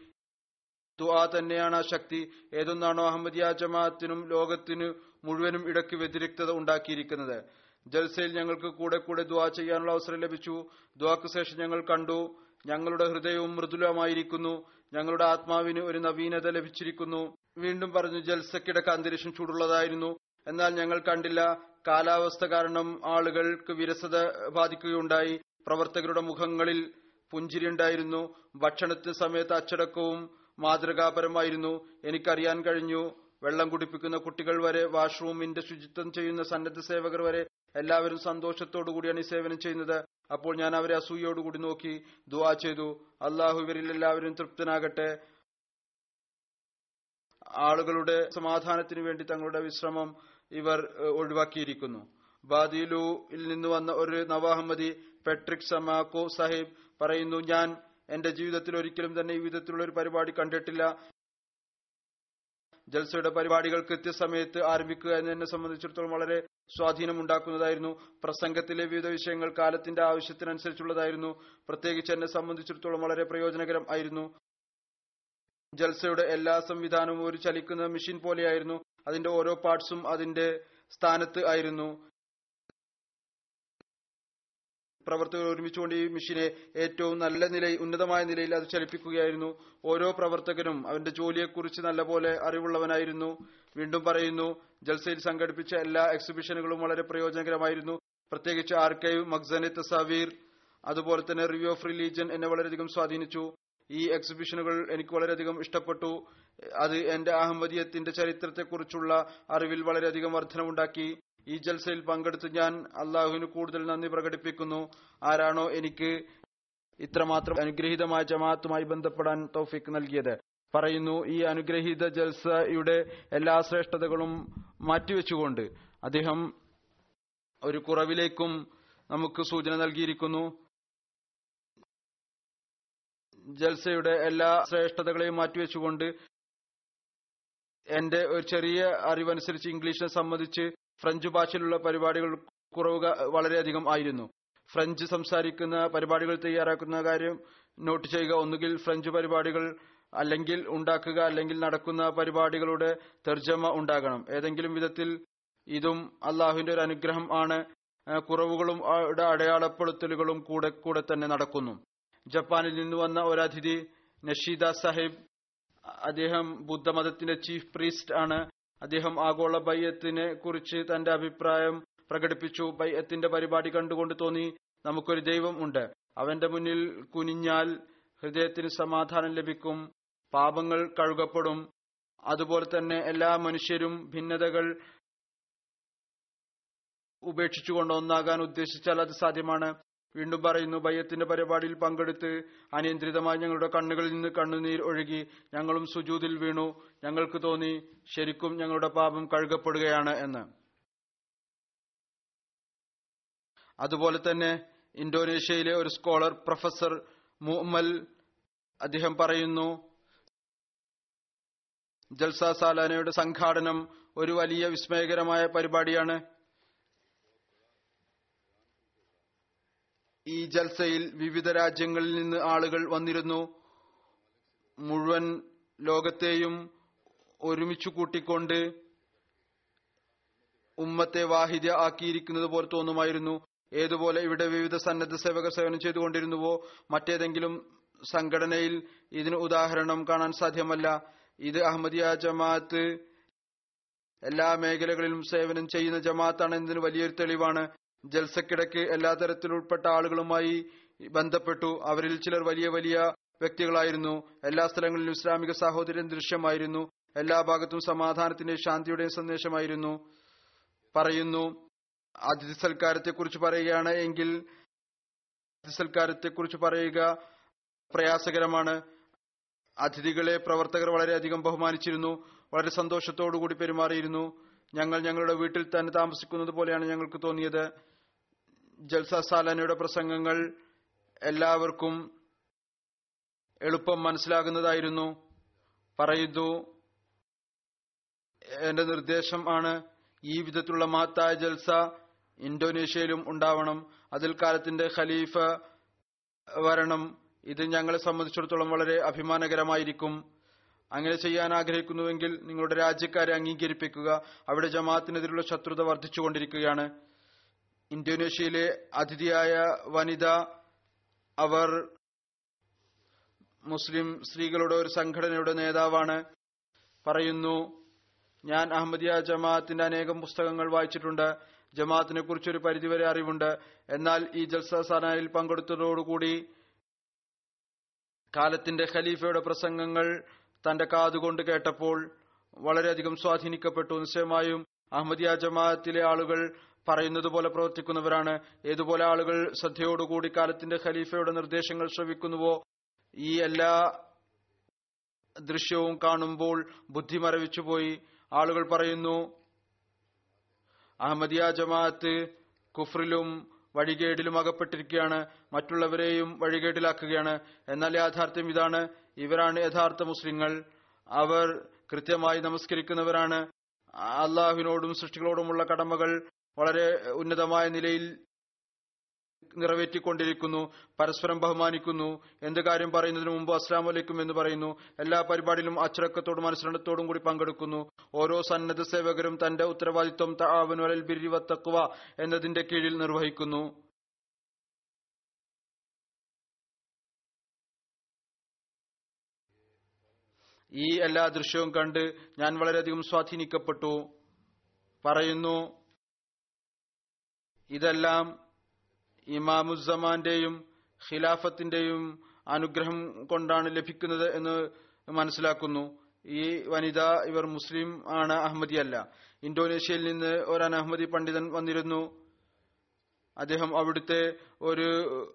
ദുആ തന്നെയാണ് ആ ശക്തി. ഏതൊന്നാണോ അഹമ്മദിയ ജമാഅത്തിനും ലോകത്തിനു മുഴുവനും ഇടയ്ക്ക് വ്യതിരിക്തത ഉണ്ടാക്കിയിരിക്കുന്നത്. ജൽസയിൽ ഞങ്ങൾക്ക് കൂടെ കൂടെ ദുആ ചെയ്യാനുള്ള അവസരം ലഭിച്ചു. ദുആക്ക് ശേഷം ഞങ്ങൾ കണ്ടു. ഞങ്ങളുടെ ഹൃദയവും മൃദുലമായിരിക്കുന്നു ഞങ്ങളുടെ ആത്മാവിന് ഒരു നവീനത ലഭിച്ചിരിക്കുന്നു. വീണ്ടും പറഞ്ഞു ജൽസക്കിടക്ക് അന്തരീക്ഷം ചൂടുള്ളതായിരുന്നു. എന്നാൽ ഞങ്ങൾ കണ്ടില്ല. കാലാവസ്ഥ കാരണം ആളുകൾക്ക് വിരസത ബാധിക്കുകയുണ്ടായി. പ്രവർത്തകരുടെ മുഖങ്ങളിൽ പുഞ്ചിരിയുണ്ടായിരുന്നു. ഭക്ഷണത്തിന് സമയത്ത് അച്ചടക്കവും മാതൃകാപരമായിരുന്നു. എനിക്കറിയാൻ കഴിഞ്ഞു. വെള്ളം കുടിപ്പിക്കുന്ന കുട്ടികൾ വരെ വാഷ്റൂമിന്റെ ശുചിത്വം ചെയ്യുന്ന സന്നദ്ധ സേവകർ വരെ എല്ലാവരും സന്തോഷത്തോടു കൂടിയാണ് ഈ സേവനം ചെയ്യുന്നത്. അപ്പോൾ ഞാൻ അവരെ അസൂയോടുകൂടി നോക്കി ദുവാ ചെയ്തു. അള്ളാഹു ഇവരിൽ എല്ലാവരും തൃപ്തനാകട്ടെ. ആളുകളുടെ സമാധാനത്തിനു വേണ്ടി തങ്ങളുടെ വിശ്രമം ഇവർ ഒഴിവാക്കിയിരിക്കുന്നു. ബാദിലുയിൽ നിന്ന് വന്ന ഒരു നവാഹമ്മദി പെട്രിക് സമാക്കോ സാഹിബ് പറയുന്നു ഞാൻ എന്റെ ജീവിതത്തിൽ ഒരിക്കലും തന്നെ ഈ വിധത്തിലുള്ള ഒരു പരിപാടി കണ്ടിട്ടില്ല. ജൽസയുടെ പരിപാടികൾ കൃത്യസമയത്ത് ആരംഭിക്കുക എന്നെ സംബന്ധിച്ചിടത്തോളം വളരെ സ്വാധീനമുണ്ടാക്കുന്നതായിരുന്നു പ്രസംഗത്തിലെ വിവിധ വിഷയങ്ങൾ കാലത്തിന്റെ ആവശ്യത്തിനനുസരിച്ചുള്ളതായിരുന്നു. പ്രത്യേകിച്ച് എന്നെ സംബന്ധിച്ചിടത്തോളം വളരെ പ്രയോജനകരം ആയിരുന്നു. ജൽസയുടെ എല്ലാ സംവിധാനവും ഒരു ചലിക്കുന്ന മെഷീൻ പോലെയായിരുന്നു. അതിന്റെ ഓരോ പാർട്സും അതിന്റെ സ്ഥാനത്ത് ആയിരുന്നു. പ്രവർത്തകർ ഒരുമിച്ചുകൊണ്ട് ഈ മെഷീനെ ഏറ്റവും നല്ല നിലയിൽ ഉന്നതമായ നിലയിൽ അത് ചലിപ്പിക്കുകയായിരുന്നു. ഓരോ പ്രവർത്തകനും അവന്റെ ജോലിയെക്കുറിച്ച് നല്ലപോലെ അറിവുള്ളവനായിരുന്നു. വീണ്ടും പറയുന്നു ജൽസയിൽ സംഘടിപ്പിച്ച എല്ലാ എക്സിബിഷനുകളും വളരെ പ്രയോജനകരമായിരുന്നു. പ്രത്യേകിച്ച് ആർക്കൈവ് മഖ്സനെ തസാവീർ അതുപോലെ തന്നെ റിവ്യൂ ഓഫ് റിലീജിയൻ എന്നെ വളരെയധികം സ്വാധീനിച്ചു. ഈ എക്സിബിഷനുകൾ എനിക്ക് വളരെയധികം ഇഷ്ടപ്പെട്ടു. അത് എന്റെ അഹമ്മദീയത്തിന്റെ ചരിത്രത്തെക്കുറിച്ചുള്ള അറിവിൽ വളരെയധികം വർധനമുണ്ടാക്കി ഈ ജൽസയിൽ പങ്കെടുത്ത് ഞാൻ അള്ളാഹുവിന് കൂടുതൽ നന്ദി പ്രകടിപ്പിക്കുന്നു. ആരാണോ എനിക്ക് ഇത്രമാത്രം അനുഗ്രഹീതമായ ജമാഅത്തുമായി ബന്ധപ്പെടാൻ തൗഫീക്ക് നൽകിയത്. പറയുന്നു ഈ അനുഗ്രഹീത ജൽസയുടെ എല്ലാ ശ്രേഷ്ഠതകളും മാറ്റിവെച്ചുകൊണ്ട് അദ്ദേഹം ഒരു കുറവിലേക്കും നമുക്ക് സൂചന നൽകിയിരിക്കുന്നു. ജൽസയുടെ എല്ലാ ശ്രേഷ്ഠതകളെയും മാറ്റിവെച്ചുകൊണ്ട് എന്റെ ഒരു ചെറിയ അറിവനുസരിച്ച് ഇംഗ്ലീഷിനെ സംബന്ധിച്ച് ഫ്രഞ്ച് ഭാഷയിലുള്ള പരിപാടികൾ കുറവ് വളരെയധികം ആയിരുന്നു. ഫ്രഞ്ച് സംസാരിക്കുന്ന പരിപാടികൾ തയ്യാറാക്കുന്ന കാര്യം നോട്ട് ചെയ്യുക. ഒന്നുകിൽ ഫ്രഞ്ച് പരിപാടികൾ അല്ലെങ്കിൽ ഉണ്ടാക്കുക. അല്ലെങ്കിൽ നടക്കുന്ന പരിപാടികളുടെ തർജമ ഉണ്ടാകണം. ഏതെങ്കിലും വിധത്തിൽ ഇതും അള്ളാഹുവിന്റെ ഒരു അനുഗ്രഹം ആണ്. കുറവുകളും അടയാളപ്പെടുത്തലുകളും കൂടെ കൂടെ തന്നെ നടക്കുന്നു. ജപ്പാനിൽ നിന്ന് വന്ന ഒരു അതിഥി നഷീദ സാഹിബ്. അദ്ദേഹം ബുദ്ധമതത്തിന്റെ ചീഫ് പ്രീസ്റ്റ് ആണ്. അദ്ദേഹം ആഗോള ബയ്യത്തിനെ കുറിച്ച് തന്റെ അഭിപ്രായം പ്രകടിപ്പിച്ചു. ബയ്യത്തിന്റെ പരിപാടി കണ്ടുകൊണ്ട് തോന്നി നമുക്കൊരു ദൈവം ഉണ്ട്. അവന്റെ മുന്നിൽ കുനിഞ്ഞാൽ ഹൃദയത്തിന് സമാധാനം ലഭിക്കും. പാപങ്ങൾ കഴുകപ്പെടും. അതുപോലെ തന്നെ എല്ലാ മനുഷ്യരും ഭിന്നതകൾ ഉപേക്ഷിച്ചുകൊണ്ട് ഒന്നാകാൻ ഉദ്ദേശിച്ചാൽ അത് സാധ്യമാണ്. വീണ്ടും പറയുന്നു ബയ്യത്തിന്റെ പരിപാടിയിൽ പങ്കെടുത്ത് അനിയന്ത്രിതമായി ഞങ്ങളുടെ കണ്ണുകളിൽ നിന്ന് കണ്ണുനീർ ഒഴുകി ഞങ്ങളും സുജൂതിൽ വീണു. ഞങ്ങൾക്ക് തോന്നി ശരിക്കും ഞങ്ങളുടെ പാപം കഴുകപ്പെടുകയാണ് എന്ന്. അതുപോലെ തന്നെ ഇന്തോനേഷ്യയിലെ ഒരു സ്കോളർ പ്രൊഫസർ മുഅമ്മൽ അദ്ദേഹം പറയുന്നു ജൽസ സാലാനയുടെ സംഘാടനം ഒരു വലിയ വിസ്മയകരമായ പരിപാടിയാണ്. ഈ ജൽസയിൽ വിവിധ രാജ്യങ്ങളിൽ നിന്ന് ആളുകൾ വന്നിരുന്നു. മുഴുവൻ ലോകത്തെയും ഒരുമിച്ചു കൂട്ടിക്കൊണ്ട് ഉമ്മത്തെ വാഹിദ ആക്കിയിരിക്കുന്നത് പോലെ തോന്നുമായിരുന്നു. ഏതുപോലെ ഇവിടെ വിവിധ സന്നദ്ധ സേവകർ സേവനം ചെയ്തുകൊണ്ടിരുന്നുവോ? മറ്റേതെങ്കിലും സംഘടനയിൽ ഇതിന് ഉദാഹരണം കാണാൻ സാധ്യമല്ല. ഇത് അഹമ്മദിയ ജമാഅത്ത് എല്ലാ മേഖലകളിലും സേവനം ചെയ്യുന്ന ജമാഅത്താണ് എന്നതിന് വലിയൊരു തെളിവാണ്. ജൽസക്കിടയ്ക്ക് എല്ലാ തരത്തിലുൾപ്പെട്ട ആളുകളുമായി ബന്ധപ്പെട്ടു. അവരിൽ ചിലർ വലിയ വലിയ വ്യക്തികളായിരുന്നു. എല്ലാ സ്ഥലങ്ങളിലും ഇസ്ലാമിക സാഹോദര്യം ദൃശ്യമായിരുന്നു. എല്ലാ ഭാഗത്തും സമാധാനത്തിന്റെയും ശാന്തിയുടെയും സന്ദേശമായിരുന്നു. പറയുന്നു അതിഥി സൽക്കാരത്തെ കുറിച്ച് പറയുകയാണ് എങ്കിൽ അതിഥി സൽക്കാരത്തെ കുറിച്ച് പറയുക പ്രയാസകരമാണ്. അതിഥികളെ പ്രവർത്തകർ വളരെയധികം ബഹുമാനിച്ചിരുന്നു. വളരെ സന്തോഷത്തോടുകൂടി പെരുമാറിയിരുന്നു. ഞങ്ങൾ ഞങ്ങളുടെ വീട്ടിൽ തന്നെ താമസിക്കുന്നത് പോലെയാണ് ഞങ്ങൾക്ക് തോന്നിയത്. ജൽസ സാലാനയുടെ പ്രസംഗങ്ങൾ എല്ലാവർക്കും എളുപ്പം മനസ്സിലാകുന്നതായിരുന്നു. പറയുന്നു എന്റെ നിർദ്ദേശം ആണ് ഈ വിധത്തിലുള്ള മഹത്തായ ജൽസ ഇന്തോനേഷ്യയിലും ഉണ്ടാവണം. അതിൽ കാലത്തിന്റെ ഖലീഫ വരണം. ഇത് ഞങ്ങളെ സംബന്ധിച്ചിടത്തോളം വളരെ അഭിമാനകരമായിരിക്കും. അങ്ങനെ ചെയ്യാൻ ആഗ്രഹിക്കുന്നുവെങ്കിൽ നിങ്ങളുടെ രാജ്യക്കാരെ അംഗീകരിപ്പിക്കുക. അവിടെ ജമാഅത്തിനെതിരുള്ള ശത്രുത വർദ്ധിച്ചുകൊണ്ടിരിക്കുകയാണ്. ഇന്തോനേഷ്യയിലെ അതിഥിയായ വനിത അവർ മുസ്ലിം സ്ത്രീകളുടെ ഒരു സംഘടനയുടെ നേതാവാണ്. പറയുന്നു ഞാൻ അഹമ്മദിയ ജമാഅത്തിന്റെ അനേകം പുസ്തകങ്ങൾ വായിച്ചിട്ടുണ്ട്. ജമാഅത്തിനെ കുറിച്ചൊരു പരിധിവരെ അറിവുണ്ട്. എന്നാൽ ഈ ജൽസ സനായിൽ പങ്കെടുത്തതോടുകൂടി കാലത്തിന്റെ ഖലീഫയുടെ പ്രസംഗങ്ങൾ തന്റെ കാതുകൊണ്ട് കേട്ടപ്പോൾ വളരെയധികം സ്വാധീനിക്കപ്പെട്ടു. നിശ്ചയമായും അഹമ്മദിയ ജമാഅത്തിലെ ആളുകൾ പറയുന്നത് പോലെ പ്രവർത്തിക്കുന്നവരാണ്. ഏതുപോലെ ആളുകൾ ശ്രദ്ധയോടുകൂടി കാലത്തിന്റെ ഖലീഫയുടെ നിർദ്ദേശങ്ങൾ ശ്രവിക്കുന്നുവോ? ഈ എല്ലാ ദൃശ്യവും കാണുമ്പോൾ ബുദ്ധി മരവിച്ചുപോയി. ആളുകൾ പറയുന്നു അഹമ്മദിയ ജമാഅത്ത് കുഫ്രിലും വഴികേടിലും അകപ്പെട്ടിരിക്കുകയാണ്. മറ്റുള്ളവരെയും വഴികേടിലാക്കുകയാണ്. എന്നാൽ യാഥാർത്ഥ്യം ഇതാണ്. ഇവരാണ് യഥാർത്ഥ മുസ്ലിങ്ങൾ. അവർ കൃത്യമായി നമസ്കരിക്കുന്നവരാണ്. അള്ളാഹുവിനോടും സൃഷ്ടികളോടുമുള്ള കടമകൾ വളരെ ഉന്നതമായ നിലയിൽ നിറവേറ്റിക്കൊണ്ടിരിക്കുന്നു പരസ്പരം ബഹുമാനിക്കുന്നു എന്ത് കാര്യം പറയുന്നതിന് മുമ്പ് അസ്ലാം വലൈക്കും എന്ന് പറയുന്നു എല്ലാ പരിപാടിയിലും അച്ചടക്കത്തോടും അനുസരണത്തോടും കൂടി പങ്കെടുക്കുന്നു ഓരോ സന്നദ്ധ സേവകരും തന്റെ ഉത്തരവാദിത്വം താവൻ ബിരിവത്തക്കുക എന്നതിന്റെ കീഴിൽ നിർവഹിക്കുന്നു. ഈ എല്ലാ ദൃശ്യവും കണ്ട് ഞാൻ വളരെയധികം സ്വാധീനിക്കപ്പെട്ടു പറയുന്നു ഇതെല്ലാം ഇമാമുസമാന്റെയും ഖിലാഫത്തിന്റെയും അനുഗ്രഹം കൊണ്ടാണ് ലഭിക്കുന്നത് എന്ന് മനസ്സിലാക്കുന്നു. ഈ വനിത ഇവർ മുസ്ലിം ആണ് അഹമ്മദിയല്ല ഇന്തോനേഷ്യയിൽ നിന്ന് ഒരു അനഹമ്മദി പണ്ഡിതൻ വന്നിരുന്നു. അദ്ദേഹം അവിടുത്തെ ഒരു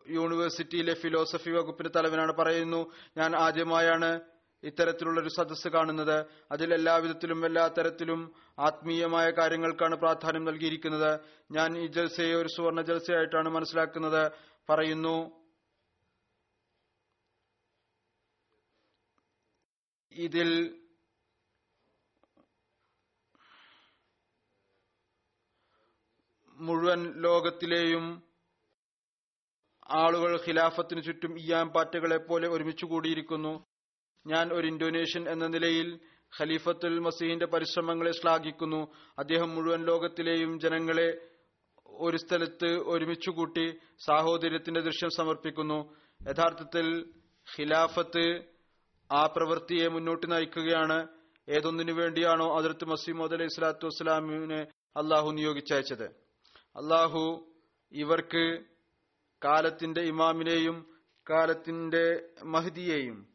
യൂണിവേഴ്സിറ്റിയിലെ ഫിലോസഫി വകുപ്പിന്റെ തലവനാണ്. പറയുന്നു ഞാൻ ആദ്യമായാണ് ഇത്തരത്തിലുള്ള ഒരു സദസ്സ് കാണുന്നത് അതിൽ എല്ലാ വിധത്തിലും എല്ലാ തരത്തിലും ആത്മീയമായ കാര്യങ്ങൾക്കാണ് പ്രാധാന്യം നൽകിയിരിക്കുന്നത്. ഞാൻ ഈ ജൽസയെ ഒരു സുവർണ ജൽസയായിട്ടാണ് മനസ്സിലാക്കുന്നത്. പറയുന്നു ഇതിൽ മുഴുവൻ ലോകത്തിലെയും ആളുകൾ ഖിലാഫത്തിനു ചുറ്റും ഇയാം പാറ്റകളെ പോലെ ഒരുമിച്ചു കൂടിയിരിക്കുന്നു. ഞാൻ ഒരു ഇന്തോനേഷ്യൻ എന്ന നിലയിൽ ഖലീഫത്തുൽ മസീഹിന്റെ പരിശ്രമങ്ങളെ ശ്ലാഘിക്കുന്നു. അദ്ദേഹം മുഴുവൻ ലോകത്തിലെയും ജനങ്ങളെ ഒരു സ്ഥലത്ത് ഒരുമിച്ചുകൂട്ടി സാഹോദര്യത്തിന്റെ ദൃശ്യം സമർപ്പിക്കുന്നു. യഥാർത്ഥത്തിൽ ഖിലാഫത്ത് ആ പ്രവൃത്തിയെ മുന്നോട്ട് നയിക്കുകയാണ്. ഏതൊന്നിനു വേണ്ടിയാണോ അതിർത്ത് മസീമോദ് അലൈഹി സ്വലാത്തു വസ്സലാമിനെ അള്ളാഹു നിയോഗിച്ചയച്ചത്? അള്ളാഹു ഇവർക്ക് കാലത്തിന്റെ ഇമാമിനെയും കാലത്തിന്റെ മഹദിയെയും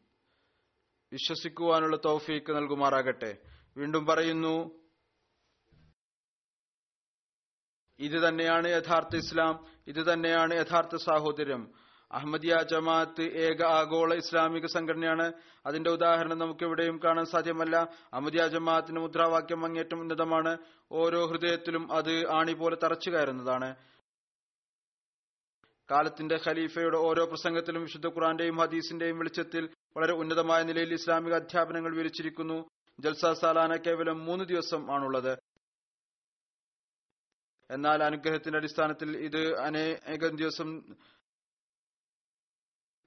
വിശ്വസിക്കുവാനുള്ള തൗഫീക്ക് നൽകുമാറാകട്ടെ. വീണ്ടും പറയുന്നു ഇത് തന്നെയാണ് യഥാർത്ഥ ഇസ്ലാം ഇത് തന്നെയാണ് യഥാർത്ഥ സാഹോദര്യം. അഹമ്മദിയ ജമാഅത്ത് ഏക ആഗോള ഇസ്ലാമിക സംഘടനയാണ്. അതിന്റെ ഉദാഹരണം നമുക്ക് എവിടെയും കാണാൻ സാധ്യമല്ല. അഹമ്മദിയ ജമാഅത്തിന്റെ മുദ്രാവാക്യം അങ്ങേറ്റം ഉന്നതമാണ്. ഓരോ ഹൃദയത്തിലും അത് ആണി പോലെ തറച്ചു കയറുന്നതാണ്. കാലത്തിന്റെ ഖലീഫയുടെ ഓരോ പ്രസംഗത്തിലും വിശുദ്ധ ഖുറാന്റെയും ഹദീസിന്റെയും വെളിച്ചത്തിൽ വളരെ ഉന്നതമായ നിലയിൽ ഇസ്ലാമിക അധ്യാപനങ്ങൾ വിവരിച്ചിരിക്കുന്നു. ജൽസ സാലാന കേവലം മൂന്ന് ദിവസം ആണുള്ളത്. എന്നാൽ അനുഗ്രഹത്തിന്റെ അടിസ്ഥാനത്തിൽ ഇത് അനേകം ദിവസം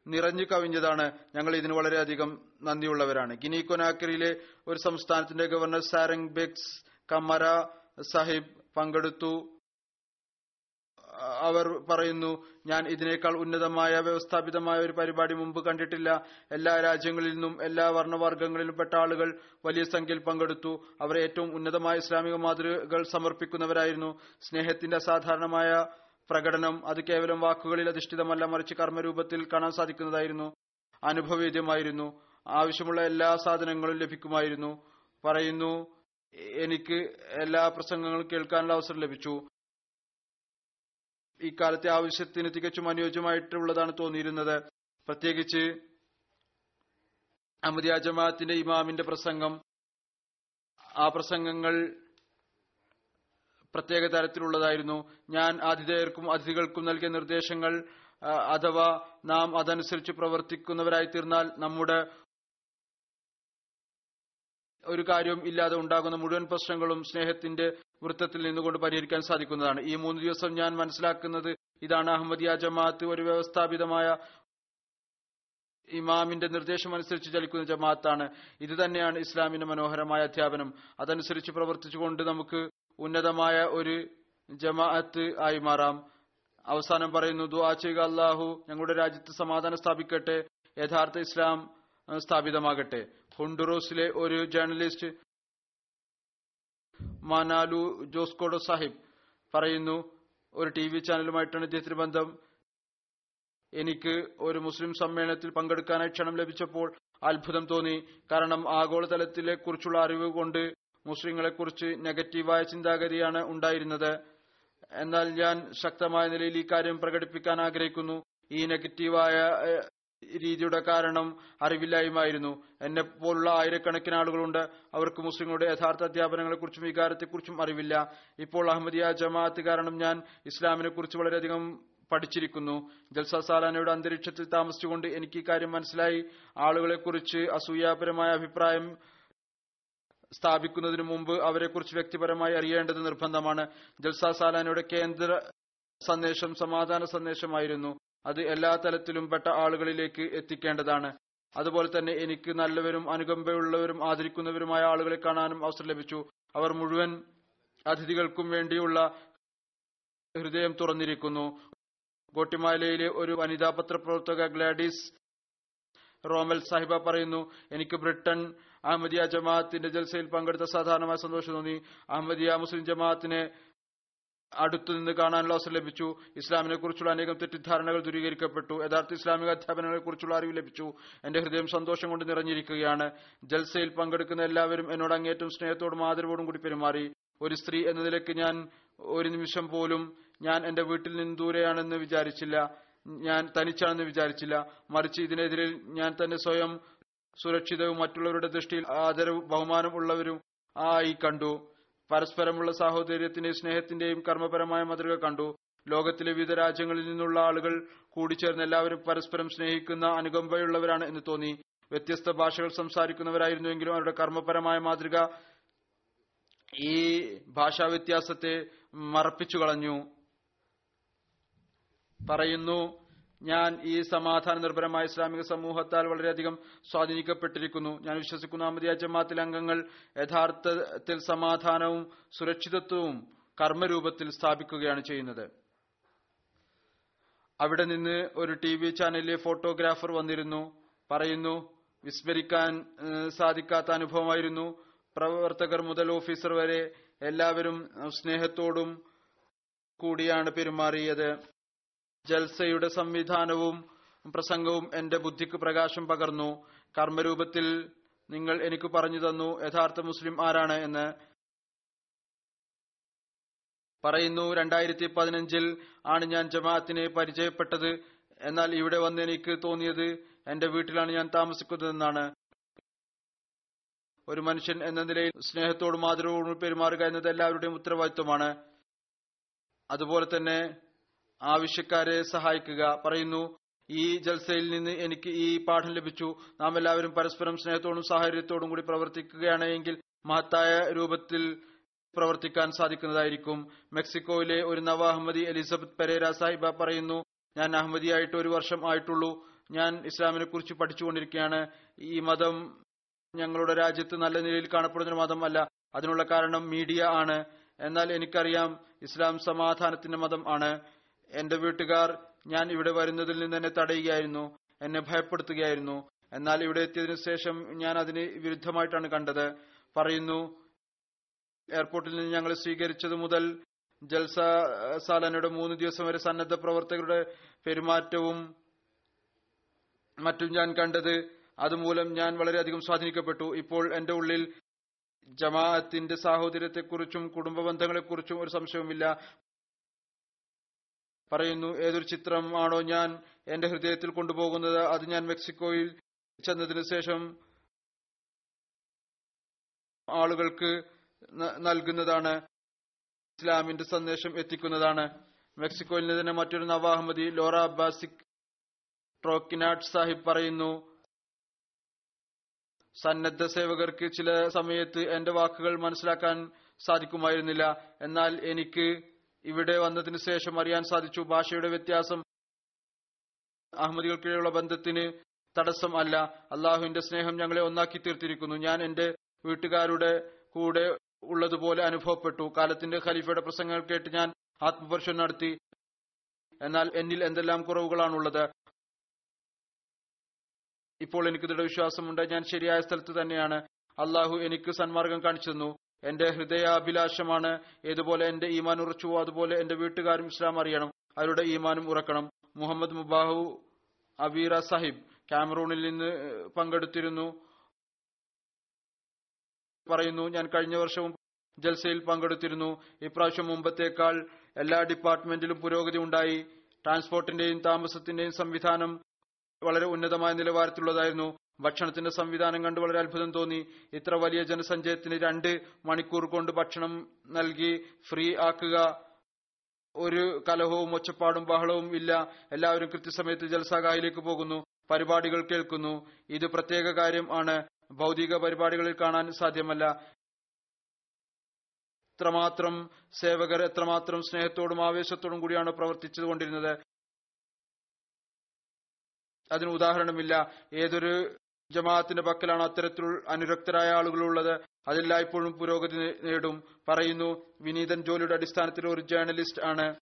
നിറഞ്ഞു കവിഞ്ഞതാണ്. ഞങ്ങൾ ഇതിന് വളരെയധികം നന്ദിയുള്ളവരാണ്. ഗിനി കൊനാക്രിയിലെ ഒരു സംസ്ഥാനത്തിന്റെ ഗവർണർ സാരംഗ് ബെക്സ് കമര സാഹിബ് പങ്കെടുത്തു. അവർ പറയുന്നു ഞാൻ ഇതിനേക്കാൾ ഉന്നതമായ വ്യവസ്ഥാപിതമായ ഒരു പരിപാടി മുമ്പ് കണ്ടിട്ടില്ല. എല്ലാ രാജ്യങ്ങളിൽ നിന്നും എല്ലാ വർണവർഗങ്ങളിലുംപ്പെട്ട ആളുകൾ വലിയ സംഖ്യയിൽ പങ്കെടുത്തു. അവർ ഏറ്റവും ഉന്നതമായ ഇസ്ലാമിക മാതൃകകൾ സമർപ്പിക്കുന്നവരായിരുന്നു. സ്നേഹത്തിന്റെ അസാധാരണമായ പ്രകടനം അത് കേവലം വാക്കുകളിൽ അധിഷ്ഠിതമല്ല മറിച്ച് കർമ്മരൂപത്തിൽ കാണാൻ സാധിക്കുന്നതായിരുന്നു. അനുഭവേദ്യമായിരുന്നു ആവശ്യമുള്ള എല്ലാ സാധനങ്ങളും ലഭിക്കുമായിരുന്നു. പറയുന്നു എനിക്ക് എല്ലാ പ്രസംഗങ്ങളും കേൾക്കാനുള്ള അവസരം ലഭിച്ചു. ഇക്കാലത്തെ ആവശ്യത്തിന് തികച്ചും അനുയോജ്യമായിട്ടുള്ളതാണ് തോന്നിയിരുന്നത്. പ്രത്യേകിച്ച് അഹമ്മദിയ ജമാഅത്തിന്റെ ഇമാമിന്റെ പ്രസംഗം. ആ പ്രസംഗങ്ങൾ പ്രത്യേക തരത്തിലുള്ളതായിരുന്നു. ഞാൻ ആതിഥേയർക്കും അതിഥികൾക്കും നൽകിയ നിർദ്ദേശങ്ങൾ അഥവാ നാം അതനുസരിച്ച് പ്രവർത്തിക്കുന്നവരായി തീർന്നാൽ നമ്മുടെ ഒരു കാര്യവും ഇല്ലാതെ ഉണ്ടാകുന്ന മുഴുവൻ പ്രശ്നങ്ങളും സ്നേഹത്തിന്റെ വൃത്തത്തിൽ നിന്നുകൊണ്ട് പരിഹരിക്കാൻ സാധിക്കുന്നതാണ്. ഈ മൂന്ന് ദിവസം ഞാൻ മനസ്സിലാക്കുന്നത് ഇതാണ് അഹമ്മദിയ ജമാഅത്ത് ഒരു വ്യവസ്ഥാപിതമായ ഇമാമിന്റെ നിർദ്ദേശം അനുസരിച്ച് ചലിക്കുന്ന ജമാഅത്താണ്. ഇത് തന്നെയാണ് ഇസ്ലാമിന്റെ മനോഹരമായ അധ്യാപനം. അതനുസരിച്ച് പ്രവർത്തിച്ചുകൊണ്ട് നമുക്ക് ഉന്നതമായ ഒരു ജമാഅത്ത് ആയി മാറാം. അവസാനം പറയുന്നു ദുആ ചെയ്യുക അള്ളാഹു ഞങ്ങളുടെ രാജ്യത്ത് സമാധാനം സ്ഥാപിക്കട്ടെ യഥാർത്ഥ ഇസ്ലാം സ്ഥാപിതമാകട്ടെ. ഹുണ്ടുറോസിലെ ഒരു ജേർണലിസ്റ്റ് മാനാലു ജോസ്കോഡോ സാഹിബ് പറയുന്നു ഒരു ടി വി ചാനലുമായിട്ടാണ് ഇദ്ദേഹത്തിന് ബന്ധം. എനിക്ക് ഒരു മുസ്ലിം സമ്മേളനത്തിൽ പങ്കെടുക്കാനായി ക്ഷണം ലഭിച്ചപ്പോൾ അത്ഭുതം തോന്നി. കാരണം ആഗോളതലത്തിലെ കുറിച്ചുള്ള അറിവ് കൊണ്ട് മുസ്ലിങ്ങളെ കുറിച്ച് നെഗറ്റീവായ ചിന്താഗതിയാണ് ഉണ്ടായിരുന്നത്. എന്നാൽ ഞാൻ ശക്തമായ നിലയിൽ ഈ കാര്യം പ്രകടിപ്പിക്കാൻ ആഗ്രഹിക്കുന്നു. ഈ നെഗറ്റീവായ രീതിയുടെ കാരണം അറിവില്ലായ്മയായിരുന്നു. എന്നെ പോലുള്ള ആയിരക്കണക്കിന് ആളുകളുണ്ട്. അവർക്ക് മുസ്ലിങ്ങളുടെ യഥാർത്ഥ അധ്യാപനങ്ങളെക്കുറിച്ചും വികാരത്തെക്കുറിച്ചും അറിവില്ല. ഇപ്പോൾ അഹമ്മദിയ ജമാഅത്ത് കാരണം ഞാൻ ഇസ്ലാമിനെ കുറിച്ച് വളരെയധികം പഠിച്ചിരിക്കുന്നു. ജൽസ സാലാനയുടെ അന്തരീക്ഷത്തിൽ താമസിച്ചുകൊണ്ട് എനിക്ക് കാര്യം മനസ്സിലായി. ആളുകളെക്കുറിച്ച് അസൂയാപരമായ അഭിപ്രായം സ്ഥാപിക്കുന്നതിന് മുമ്പ് അവരെക്കുറിച്ച് വ്യക്തിപരമായി അറിയേണ്ടത് നിർബന്ധമാണ്. ജൽസ സാലാനയുടെ കേന്ദ്ര സന്ദേശം സമാധാന സന്ദേശമായിരുന്നു. അത് എല്ലാ തലത്തിലും പെട്ട ആളുകളിലേക്ക് എത്തിക്കേണ്ടതാണ്. അതുപോലെ തന്നെ എനിക്ക് നല്ലവരും അനുകമ്പയുള്ളവരും ആദരിക്കുന്നവരുമായ ആളുകളെ കാണാനും അവസരം ലഭിച്ചു. അവർ മുഴുവൻ അതിഥികൾക്കും വേണ്ടിയുള്ള ഹൃദയം തുറന്നിരിക്കുന്നു. ഗോട്ടിമാലയിലെ ഒരു വനിതാ പത്രപ്രവർത്തക ഗ്ലാഡിസ് റോമൽ സാഹിബ പറയുന്നു എനിക്ക് ബ്രിട്ടൻ അഹമ്മദിയ ജമാഅത്തിന്റെ ജൽസയിൽ പങ്കെടുത്ത സാധാരണമായ സന്തോഷം തോന്നി. അഹമ്മദിയ മുസ്ലിം ജമാഅത്തിനെ അടുത്തു നിന്ന് കാണാനുള്ള അവസരം ലഭിച്ചു. ഇസ്ലാമിനെ കുറിച്ചുള്ള അനേകം തെറ്റിദ്ധാരണകൾ ദൂരീകരിക്കപ്പെട്ടു. യഥാർത്ഥ ഇസ്ലാമിക അധ്യാപനങ്ങളെ കുറിച്ചുള്ള അറിവ് ലഭിച്ചു. എന്റെ ഹൃദയം സന്തോഷം കൊണ്ട് നിറഞ്ഞിരിക്കുകയാണ്. ജൽസയിൽ പങ്കെടുക്കുന്ന എല്ലാവരും എന്നോട് അങ്ങേറ്റം സ്നേഹത്തോടും ആദരവോടും കൂടി പെരുമാറി. ഒരു സ്ത്രീ എന്ന നിലയ്ക്ക് ഞാൻ ഒരു നിമിഷം പോലും ഞാൻ എന്റെ വീട്ടിൽ നിന്ന് ദൂരെയാണെന്ന് വിചാരിച്ചില്ല. ഞാൻ തനിച്ചാണെന്ന് വിചാരിച്ചില്ല. മറിച്ച് ഇതിനെതിരെ ഞാൻ തന്നെ സ്വയം സുരക്ഷിതവും മറ്റുള്ളവരുടെ ദൃഷ്ടിയിൽ ആദരവും ബഹുമാനം ഉള്ളവരും ആയി കണ്ടു. പരസ്പരമുള്ള സാഹോദര്യത്തിന്റെയും സ്നേഹത്തിന്റെയും കർമ്മപരമായ മാതൃക കണ്ടു. ലോകത്തിലെ വിവിധ രാജ്യങ്ങളിൽ നിന്നുള്ള ആളുകൾ കൂടിച്ചേർന്ന് എല്ലാവരും പരസ്പരം സ്നേഹിക്കുന്ന അനുകമ്പയുള്ളവരാണ് എന്ന് തോന്നി. വ്യത്യസ്ത ഭാഷകൾ സംസാരിക്കുന്നവരായിരുന്നുവെങ്കിലും അവരുടെ കർമ്മപരമായ മാതൃക ഈ ഭാഷാ വ്യത്യാസത്തെ മറപ്പിച്ചു കളഞ്ഞു. പറയുന്നു ഞാൻ ഈ സമാധാന നിർഭരമായ ഇസ്ലാമിക സമൂഹത്താൽ വളരെയധികം സ്വാധീനിക്കപ്പെട്ടിരിക്കുന്നു. ഞാൻ വിശ്വസിക്കുന്ന അഹമ്മദിയ ജമാത്തിലെ അംഗങ്ങൾ യഥാർത്ഥത്തിൽ സമാധാനവും സുരക്ഷിതത്വവും കർമ്മരൂപത്തിൽ സ്ഥാപിക്കുകയാണ് ചെയ്യുന്നത്. അവിടെ നിന്ന് ഒരു ടി വി ചാനലിലെ ഫോട്ടോഗ്രാഫർ വന്നിരുന്നു പറയുന്നു വിസ്മരിക്കാൻ സാധിക്കാത്ത അനുഭവമായിരുന്നു. പ്രവർത്തകർ മുതൽ ഓഫീസർ വരെ എല്ലാവരും സ്നേഹത്തോടും കൂടിയാണ് പെരുമാറിയത്. ജൽസയുടെ സംവിധാനവും പ്രസംഗവും എന്റെ ബുദ്ധിക്ക് പ്രകാശം പകർന്നു. കർമ്മരൂപത്തിൽ നിങ്ങൾ എനിക്ക് പറഞ്ഞു തന്നു യഥാർത്ഥ മുസ്ലിം ആരാണ് എന്ന്. പറയുന്നു രണ്ടായിരത്തി പതിനഞ്ചിൽ ആണ് ഞാൻ ജമാഅത്തിനെ പരിചയപ്പെട്ടത്. എന്നാൽ ഇവിടെ വന്ന് എനിക്ക് തോന്നിയത് എന്റെ വീട്ടിലാണ് ഞാൻ താമസിക്കുന്നതെന്നാണ്. ഒരു മനുഷ്യൻ എന്ന നിലയിൽ സ്നേഹത്തോടും ആദരവോടും പെരുമാറുക എന്നത് എല്ലാവരുടെയും ഉത്തരവാദിത്വമാണ്. അതുപോലെ തന്നെ ആവശ്യക്കാരെ സഹായിക്കുക പറയുന്നു. ഈ ജൽസയിൽ നിന്ന് എനിക്ക് ഈ പാഠം ലഭിച്ചു. നാം എല്ലാവരും പരസ്പരം സ്നേഹത്തോടും സാഹചര്യത്തോടും കൂടി പ്രവർത്തിക്കുകയാണ് എങ്കിൽ മഹത്തായ രൂപത്തിൽ പ്രവർത്തിക്കാൻ സാധിക്കുന്നതായിരിക്കും. മെക്സിക്കോയിലെ ഒരു നവ അഹമ്മദി എലിസബത്ത് പെരേര സാഹിബ പറയുന്നു ഞാൻ അഹമ്മദിയായിട്ട് ഒരു വർഷം ആയിട്ടുള്ളൂ. ഞാൻ ഇസ്ലാമിനെ കുറിച്ച് പഠിച്ചുകൊണ്ടിരിക്കുകയാണ്. ഈ മതം ഞങ്ങളുടെ രാജ്യത്ത് നല്ല നിലയിൽ കാണപ്പെടുന്ന മതമല്ല. അതിനുള്ള കാരണം മീഡിയ ആണ്. എന്നാൽ എനിക്കറിയാം ഇസ്ലാം സമാധാനത്തിന്റെ മതം ആണ്. എന്റെ വീട്ടുകാർ ഞാൻ ഇവിടെ വരുന്നതിൽ നിന്ന് എന്നെ തടയുകയായിരുന്നു എന്നെ ഭയപ്പെടുത്തുകയായിരുന്നു. എന്നാൽ ഇവിടെ എത്തിയതിനു ശേഷം ഞാൻ അതിന് വിരുദ്ധമായിട്ടാണ് കണ്ടത്. പറയുന്നു എയർപോർട്ടിൽ നിന്ന് ഞങ്ങൾ സ്വീകരിച്ചത് മുതൽ ജൽസ സാലനയുടെ മൂന്ന് ദിവസം വരെ സന്നദ്ധ പ്രവർത്തകരുടെ പെരുമാറ്റവും മറ്റും ഞാൻ കണ്ടത്. അതുമൂലം ഞാൻ വളരെയധികം സ്വാധീനിക്കപ്പെട്ടു. ഇപ്പോൾ എന്റെ ഉള്ളിൽ ജമാഅത്തിന്റെ സാഹോദര്യത്തെക്കുറിച്ചും കുടുംബ ബന്ധങ്ങളെക്കുറിച്ചും ഒരു സംശയവുമില്ല. പറയുന്നു ഏതൊരു ചിത്രമാണോ ഞാൻ എന്റെ ഹൃദയത്തിൽ കൊണ്ടുപോകുന്നത് അത് ഞാൻ മെക്സിക്കോയിൽ ചെന്നതിന് ശേഷം ആളുകൾക്ക് നൽകുന്നതാണ് ഇസ്ലാമിന്റെ സന്ദേശം എത്തിക്കുന്നതാണ്. മെക്സിക്കോയിൽ നിന്ന് തന്നെ മറ്റൊരു നവാഹമ്മദി ലോറ അബ്ബാസിക് ട്രോക്കിനാട്ട് സാഹിബ് പറയുന്നു സന്നദ്ധ സേവകർക്ക് ചില സമയത്ത് എന്റെ വാക്കുകൾ മനസ്സിലാക്കാൻ സാധിക്കുമായിരുന്നില്ല. എന്നാൽ എനിക്ക് ഇവിടെ വന്നതിന് ശേഷം അറിയാൻ സാധിച്ചു. ഭാഷയുടെ വ്യത്യാസം അഹമ്മദികൾക്കിടെയുള്ള ബന്ധത്തിന് തടസ്സം അല്ല. അള്ളാഹുവിന്റെ സ്നേഹം ഞങ്ങളെ ഒന്നാക്കി തീർത്തിരിക്കുന്നു. ഞാൻ എന്റെ വീട്ടുകാരുടെ കൂടെ ഉള്ളതുപോലെ അനുഭവപ്പെട്ടു. കാലത്തിന്റെ ഖലീഫയുടെ പ്രസംഗങ്ങൾ കേട്ട് ഞാൻ ആത്മപരിശോധന നടത്തി. എന്നാൽ എന്നിൽ എന്തെല്ലാം കുറവുകളാണുള്ളത്? ഇപ്പോൾ എനിക്ക് ദൃഢവിശ്വാസമുണ്ട്. ഞാൻ ശരിയായ സ്ഥലത്ത് തന്നെയാണ്. അള്ളാഹു എനിക്ക് സന്മാർഗം കാണിച്ചു തന്നു. എന്റെ ഹൃദയാഭിലാഷമാണ്. ഏതുപോലെ എന്റെ ഈമാൻ ഉറച്ചുവോ അതുപോലെ എന്റെ വീട്ടുകാരും ഇസ്ലാം അറിയണം. അവരുടെ ഈമാനും ഉറക്കണം. മുഹമ്മദ് മുബാഹു അബീറ സാഹിബ് ക്യാമറൂണിൽ നിന്ന് പങ്കെടുത്തിരുന്നു. പറയുന്നു ഞാൻ കഴിഞ്ഞ വർഷവും ജൽസയിൽ പങ്കെടുത്തിരുന്നു. ഇപ്രാവശ്യം മുമ്പത്തേക്കാൾ എല്ലാ ഡിപ്പാർട്ട്മെന്റിലും പുരോഗതി ഉണ്ടായി. ട്രാൻസ്പോർട്ടിന്റെയും താമസത്തിന്റെയും സംവിധാനം വളരെ ഉന്നതമായ നിലവാരത്തിലുള്ളതായിരുന്നു. ഭക്ഷണത്തിന്റെ സംവിധാനം കണ്ട് വളരെ അത്ഭുതം തോന്നി. ഇത്ര വലിയ ജനസഞ്ചയത്തിന് രണ്ട് മണിക്കൂർ കൊണ്ട് ഭക്ഷണം നൽകി ഫ്രീ ആക്കുക. ഒരു കലഹവും ഒച്ചപ്പാടും ബഹളവും ഇല്ല. എല്ലാവരും കൃത്യസമയത്ത് ജലസാഗായിലേക്ക് പോകുന്നു. പരിപാടികൾ കേൾക്കുന്നു. ഇത് പ്രത്യേക കാര്യം ആണ്. ഭൗതിക പരിപാടികളിൽ കാണാൻ സാധ്യമല്ല. എത്രമാത്രം സേവകർ എത്രമാത്രം സ്നേഹത്തോടും ആവേശത്തോടും കൂടിയാണ് പ്രവർത്തിച്ചുകൊണ്ടിരുന്നത് അതിന് ഉദാഹരണമില്ല. ഏതൊരു ജമാഅത്തിന്റെ പക്കലാണ് അത്തരത്തിൽ അനുരക്തരായ ആളുകളുള്ളത്. അതെല്ലായ്പ്പോഴും പുരോഗതി നേടും. പറയുന്നു വിനീതൻ ജോലിയുടെ അടിസ്ഥാനത്തിൽ ഒരു ജേർണലിസ്റ്റ് ആണ്.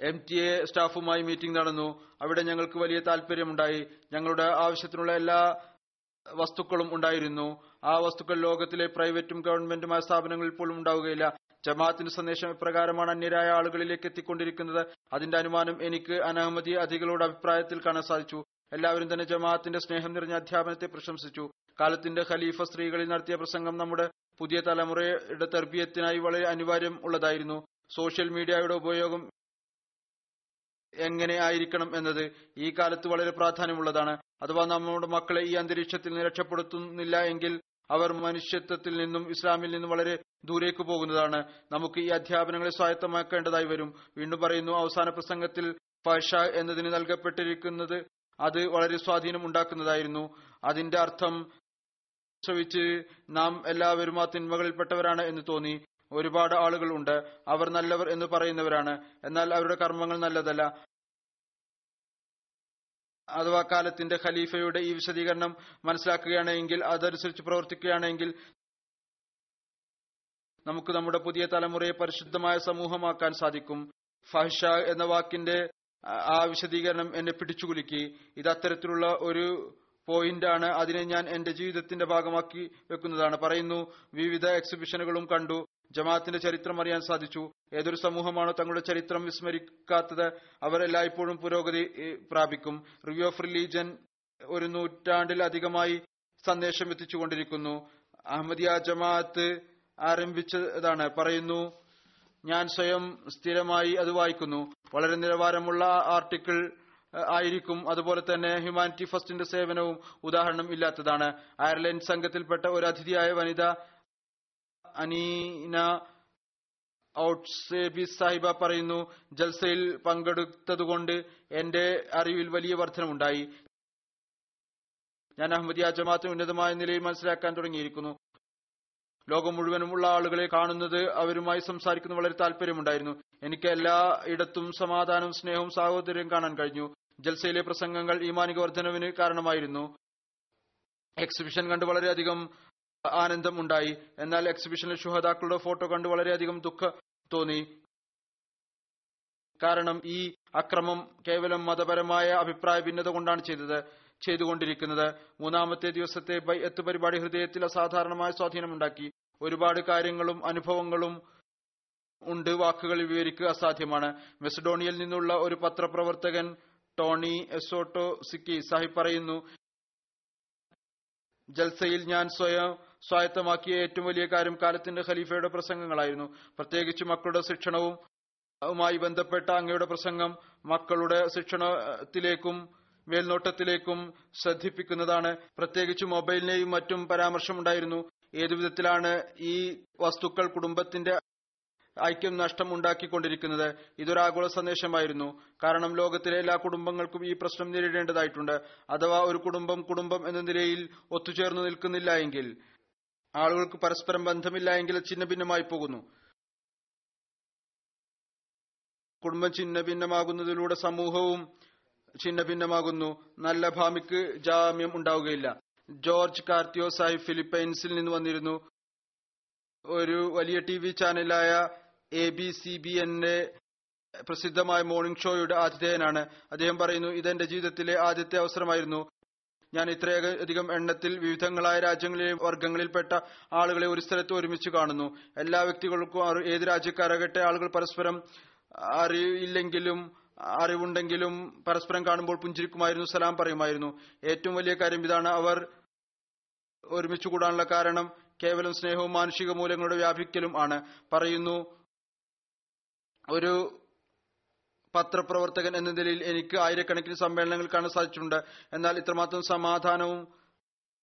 എം ടി എ സ്റ്റാഫുമായി മീറ്റിംഗ് നടന്നു. അവിടെ ഞങ്ങൾക്ക് വലിയ താല്പര്യമുണ്ടായി. ഞങ്ങളുടെ ആവശ്യത്തിനുള്ള എല്ലാ വസ്തുക്കളും ഉണ്ടായിരുന്നു. ആ വസ്തുക്കൾ ലോകത്തിലെ പ്രൈവറ്റും ഗവൺമെന്റുമായ സ്ഥാപനങ്ങളിൽ പോലും ഉണ്ടാവുകയില്ല. ജമാഅത്തിന്റെ സന്ദേശം എപ്രകാരമാണ് അന്യരായ ആളുകളിലേക്ക് എത്തിക്കൊണ്ടിരിക്കുന്നത്. അതിന്റെ അനുമാനം എനിക്ക് അനഹമ്മദി അധികളുടെ അഭിപ്രായത്തിൽ കാണാൻ സാധിച്ചു. എല്ലാവരും തന്നെ ജമാഅത്തിന്റെ സ്നേഹം നിറഞ്ഞ അധ്യാപനത്തെ പ്രശംസിച്ചു. കാലത്തിന്റെ ഖലീഫ സ്ത്രീകളിൽ നടത്തിയ പ്രസംഗം നമ്മുടെ പുതിയ തലമുറയുടെ തെർബിയത്തിനായി വളരെ അനിവാര്യം ഉള്ളതായിരുന്നു. സോഷ്യൽ മീഡിയയുടെ ഉപയോഗം എങ്ങനെ ആയിരിക്കണം എന്നത് ഈ കാലത്ത് വളരെ പ്രാധാന്യമുള്ളതാണ്. അഥവാ നമ്മുടെ മക്കളെ ഈ അന്തരീക്ഷത്തിൽ നിന്ന് രക്ഷപ്പെടുത്തുന്നില്ല എങ്കിൽ അവർ മനുഷ്യത്വത്തിൽ നിന്നും ഇസ്ലാമിൽ നിന്നും വളരെ ദൂരേക്ക് പോകുന്നതാണ്. നമുക്ക് ഈ അധ്യാപനങ്ങളെ സ്വായത്തമാക്കേണ്ടതായി വരും. വീണ്ടും പറയുന്നു അവസാന പ്രസംഗത്തിൽ പഷ എന്നതിന് നൽകപ്പെട്ടിരിക്കുന്നത് അത് വളരെ സ്വാധീനം ഉണ്ടാക്കുന്നതായിരുന്നു. അതിന്റെ അർത്ഥം ശ്രവിച്ച് നാം എല്ലാവരും ആ തിന്മകളിൽപ്പെട്ടവരാണ് എന്ന് തോന്നി. ഒരുപാട് ആളുകൾ ഉണ്ട് അവർ നല്ലവർ എന്ന് പറയുന്നവരാണ്. എന്നാൽ അവരുടെ കർമ്മങ്ങൾ നല്ലതല്ല. അഥവാ കാലത്തിന്റെ ഖലീഫയുടെ ഈ വിശദീകരണം മനസ്സിലാക്കുകയാണെങ്കിൽ അതനുസരിച്ച് പ്രവർത്തിക്കുകയാണെങ്കിൽ നമുക്ക് നമ്മുടെ പുതിയ തലമുറയെ പരിശുദ്ധമായ സമൂഹമാക്കാൻ സാധിക്കും. ഫഹ്ഷ എന്ന വാക്കിന്റെ ആ- വിശദീകരണം എന്നെ പിടിച്ചുകുലുക്കി. ഇത് അത്തരത്തിലുള്ള ഒരു പോയിന്റ് ആണ് അതിനെ ഞാൻ എന്റെ ജീവിതത്തിന്റെ ഭാഗമാക്കി വെക്കുന്നതാണ്. പറയുന്നു വിവിധ എക്സിബിഷനുകളും കണ്ടു. ജമാഅത്തിന്റെ ചരിത്രം അറിയാൻ സാധിച്ചു. ഏതൊരു സമൂഹമാണോ തങ്ങളുടെ ചരിത്രം വിസ്മരിക്കാത്തത് അവർ എല്ലായ്പ്പോഴും പുരോഗതി പ്രാപിക്കും. റിവ്യൂ ഓഫ് റിലീജൻ ഒരു നൂറ്റാണ്ടിലധികമായി സന്ദേശം എത്തിച്ചുകൊണ്ടിരിക്കുന്നു. അഹമ്മദിയ ജമാഅത്ത് ആരംഭിച്ചതാണ്. പറയുന്നു ഞാൻ സ്വയം സ്ഥിരമായി അത് വായിക്കുന്നു. വളരെ നിലവാരമുള്ള ആർട്ടിക്കിൾ ആയിരിക്കും. അതുപോലെ തന്നെ ഹ്യൂമാനിറ്റി ഫസ്റ്റിന്റെ സേവനവും ഉദാഹരണം ഇല്ലാത്തതാണ്. അയർലൻഡ് സംഘത്തിൽപ്പെട്ട ഒരു അതിഥിയായ വനിത അനീന ഔട്ട്സേബി സാഹിബ പറയുന്നു ജൽസയിൽ പങ്കെടുത്തതുകൊണ്ട് എന്റെ അറിവിൽ വലിയ വർധനമുണ്ടായി. ഞാൻ അഹമ്മദിയ ജമാഅത്തിന് ഉന്നതമായ നിലയിൽ മനസ്സിലാക്കാൻ തുടങ്ങിയിരിക്കുന്നു. ലോകം മുഴുവനുമുള്ള ആളുകളെ കാണുന്നത് അവരുമായി സംസാരിക്കുന്ന വളരെ താല്പര്യമുണ്ടായിരുന്നു. എനിക്ക് എല്ലാ ഇടത്തും സമാധാനവും സ്നേഹവും സാഹോദര്യം കാണാൻ കഴിഞ്ഞു. ജൽസയിലെ പ്രസംഗങ്ങൾ ഈമാനിക വർധനവിന് കാരണമായിരുന്നു. എക്സിബിഷൻ കണ്ട് വളരെയധികം ആനന്ദം ഉണ്ടായി എന്നാൽ എക്സിബിഷനിൽ ഷുഹദാക്കളുടെ ഫോട്ടോ കണ്ട് വളരെയധികം ദുഃഖ തോന്നി. കാരണം ഈ അക്രമം കേവലം മതപരമായ അഭിപ്രായ ഭിന്നത കൊണ്ടാണ് ചെയ്തത് ചെയ്തുകൊണ്ടിരിക്കുന്നത്. മൂന്നാമത്തെ ദിവസത്തെ ബൈഅത്ത് പരിപാടി ഹൃദയത്തിൽ അസാധാരണമായ സ്വാധീനമുണ്ടാക്കി. ഒരുപാട് കാര്യങ്ങളും അനുഭവങ്ങളും ഉണ്ട് വാക്കുകൾ വിവരിക്കുക അസാധ്യമാണ്. മെസഡോണിയയിൽ നിന്നുള്ള ഒരു പത്രപ്രവർത്തകൻ ടോണി എസോട്ടോ സിക്കി സാഹിബ് പറയുന്നു ജൽസയിൽ ഞാൻ സ്വയം സ്വായത്തമാക്കിയ ഏറ്റവും വലിയ കാര്യം കാലത്തിന്റെ ഖലീഫയുടെ പ്രസംഗങ്ങളായിരുന്നു. പ്രത്യേകിച്ച് മക്കളുടെ ശിക്ഷണവും വുമായി ബന്ധപ്പെട്ട അങ്ങയുടെ പ്രസംഗം മക്കളുടെ ശിക്ഷണത്തിലേക്കും മേൽനോട്ടത്തിലേക്കും ശ്രദ്ധിപ്പിക്കുന്നതാണ്. പ്രത്യേകിച്ച് മൊബൈലിനെയും മറ്റും പരാമർശമുണ്ടായിരുന്നു. ഏതുവിധത്തിലാണ് ഈ വസ്തുക്കൾ കുടുംബത്തിന്റെ ഐക്യം നഷ്ടം ഉണ്ടാക്കിക്കൊണ്ടിരിക്കുന്നത്? ഇതൊരാഗോള സന്ദേശമായിരുന്നു. കാരണം ലോകത്തിലെ എല്ലാ കുടുംബങ്ങൾക്കും ഈ പ്രശ്നം നേരിടേണ്ടതായിട്ടുണ്ട്. അഥവാ ഒരു കുടുംബം കുടുംബം എന്ന നിലയിൽ ഒത്തുചേർന്നു നിൽക്കുന്നില്ല എങ്കിൽ ആളുകൾക്ക് പരസ്പരം ബന്ധമില്ല എങ്കിൽ ചിഹ്ന ഭിന്നമായി പോകുന്നു. കുടുംബം ചിഹ്ന ഭിന്നമാകുന്നതിലൂടെ സമൂഹവും ചിഹ്ന ഭിന്നമാകുന്നു നല്ല ഭാമിക്ക് ജാമ്യം ഉണ്ടാവുകയില്ല. ജോർജ് കാർത്തിയോ സാഹിബ് ഫിലിപ്പൈൻസിൽ നിന്ന് വന്നിരുന്നു. ഒരു വലിയ ടി വി ചാനലായ എ ബി സി ബി എന്റെ പ്രസിദ്ധമായ മോർണിംഗ് ഷോയുടെ ആതിഥേയനാണ്. അദ്ദേഹം പറയുന്നു ഇതെന്റെ ജീവിതത്തിലെ ആദ്യത്തെ അവസരമായിരുന്നു. ഞാൻ ഇത്രയധികം എണ്ണത്തിൽ വിവിധങ്ങളായ രാജ്യങ്ങളിലെ വർഗങ്ങളിൽപ്പെട്ട ആളുകളെ ഒരു സ്ഥലത്ത് ഒരുമിച്ച് കാണുന്നു. എല്ലാ വ്യക്തികൾക്കും ഏത് രാജ്യക്കാരാകട്ടെ ആളുകൾ പരസ്പരം അറിയില്ലെങ്കിലും അറിവുണ്ടെങ്കിലും പരസ്പരം കാണുമ്പോൾ പുഞ്ചിരിക്കുമായിരുന്നു സലാം പറയുമായിരുന്നു. ഏറ്റവും വലിയ കാര്യം ഇതാണ് അവർ ഒരുമിച്ച് കൂടാനുള്ള കാരണം കേവലം സ്നേഹവും മാനുഷിക മൂല്യങ്ങളുടെ വ്യാപിക്കലും ആണ്. പറയുന്നു ഒരു പത്രപ്രവർത്തകൻ എന്ന നിലയിൽ എനിക്ക് ആയിരക്കണക്കിന് സമ്മേളനങ്ങൾ കാണാൻ സാധിച്ചിട്ടുണ്ട്. എന്നാൽ ഇത്രമാത്രം സമാധാനവും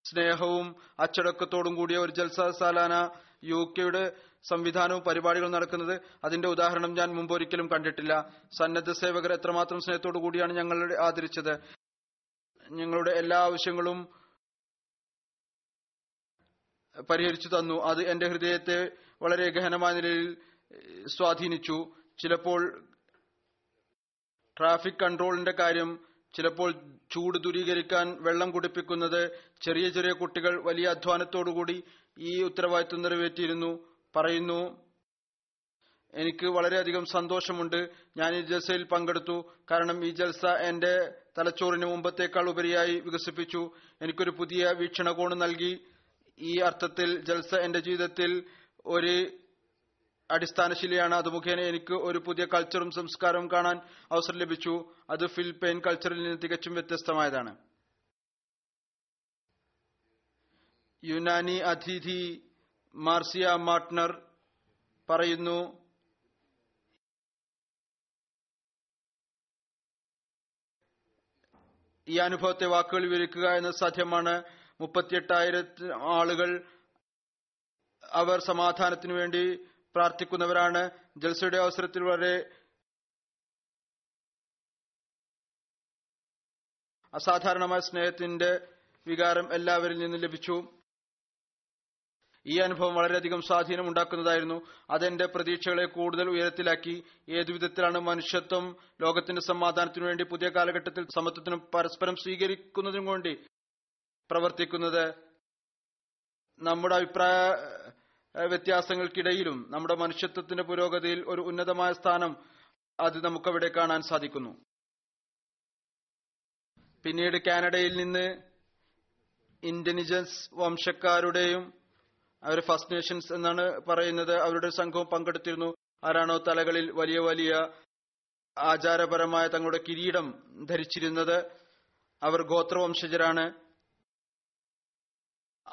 സ്നേഹവും അച്ചടക്കത്തോടും കൂടിയ ഒരു ജൽസ സാലാന യു കെയുടെ സംവിധാനവും പരിപാടികളും നടക്കുന്നത് അതിന്റെ ഉദാഹരണം ഞാൻ മുമ്പൊരിക്കലും കണ്ടിട്ടില്ല. സന്നദ്ധ സേവകർ എത്രമാത്രം സ്നേഹത്തോടു കൂടിയാണ് ഞങ്ങളുടെ ആദരിച്ചത്. ഞങ്ങളുടെ എല്ലാ ആവശ്യങ്ങളും പരിഹരിച്ചു തന്നു. അത് എന്റെ ഹൃദയത്തെ വളരെ ഗഹനമായ നിലയിൽ സ്വാധീനിച്ചു. ചിലപ്പോൾ ട്രാഫിക് കൺട്രോളിന്റെ കാര്യം ചിലപ്പോൾ ചൂട് ദൂരീകരിക്കാൻ വെള്ളം കുടിപ്പിക്കുന്നത് ചെറിയ ചെറിയ കുട്ടികൾ വലിയ അധ്വാനത്തോടുകൂടി ഈ ഉത്തരവാദിത്വം നിറവേറ്റിയിരുന്നു. പറയുന്നു എനിക്ക് വളരെയധികം സന്തോഷമുണ്ട്. ഞാൻ ഈ ജൽസയിൽ പങ്കെടുത്തു. കാരണം ഈ ജൽസ എന്റെ തലച്ചോറിന് മുമ്പത്തേക്കാൾ ഉപരിയായി വികസിപ്പിച്ചു. എനിക്കൊരു പുതിയ വീക്ഷണകോണ് നൽകി. ഈ അർത്ഥത്തിൽ ജൽസ എന്റെ ജീവിതത്തിൽ ഒരു അടിസ്ഥാനശിലയാണ്. അത് മുഖേന എനിക്ക് ഒരു പുതിയ കൾച്ചറും സംസ്കാരവും കാണാൻ അവസരം ലഭിച്ചു. അത് ഫിലിപ്പൈൻ കൾച്ചറിൽ നിന്ന് തികച്ചും വ്യത്യസ്തമായതാണ്. യുനാനി അതിഥി മാർസിയ മാർട്ട്നർ പറയുന്നു ഈ അനുഭവത്തെ വാക്കുകൾ വിവരിക്കുക എന്നത് സാധ്യമാണ്. മുപ്പത്തിയെട്ടായിരത്തി ആളുകൾ അവർ സമാധാനത്തിനു വേണ്ടി പ്രാർത്ഥിക്കുന്നവരാണ്. ജൽസയുടെ അവസരത്തിൽ വളരെ അസാധാരണമായ സ്നേഹത്തിന്റെ വികാരം എല്ലാവരിൽ നിന്നും ലഭിച്ചു. ഈ അനുഭവം വളരെയധികം സ്വാധീനം ഉണ്ടാക്കുന്നതായിരുന്നു. അതെന്റെ പ്രതീക്ഷകളെ കൂടുതൽ ഉയരത്തിലാക്കി. ഏതുവിധത്തിലാണ് മനുഷ്യത്വം ലോകത്തിന്റെ സമാധാനത്തിനു വേണ്ടി പുതിയ കാലഘട്ടത്തിൽ സമത്വത്തിനും പരസ്പരം സ്വീകരിക്കുന്നതിനും വേണ്ടി പ്രവർത്തിക്കുന്നത്? നമ്മുടെ അഭിപ്രായ വ്യത്യാസങ്ങൾക്കിടയിലും നമ്മുടെ മനുഷ്യത്വത്തിന്റെ പുരോഗതിയിൽ ഒരു ഉന്നതമായ സ്ഥാനം അത് നമുക്കവിടെ കാണാൻ സാധിക്കുന്നു. പിന്നീട് കാനഡയിൽ നിന്ന് ഇന്റലിജൻസ് വംശക്കാരുടെയും അവർ ഫസ്റ്റ് നേഷൻസ് എന്നാണ് പറയുന്നത് അവരുടെ സംഘവും പങ്കെടുത്തിരുന്നു. ആരാണോ തലകളിൽ വലിയ വലിയ ആചാരപരമായ തങ്ങളുടെ കിരീടം ധരിച്ചിരുന്നത് അവർ ഗോത്രവംശജരാണ്.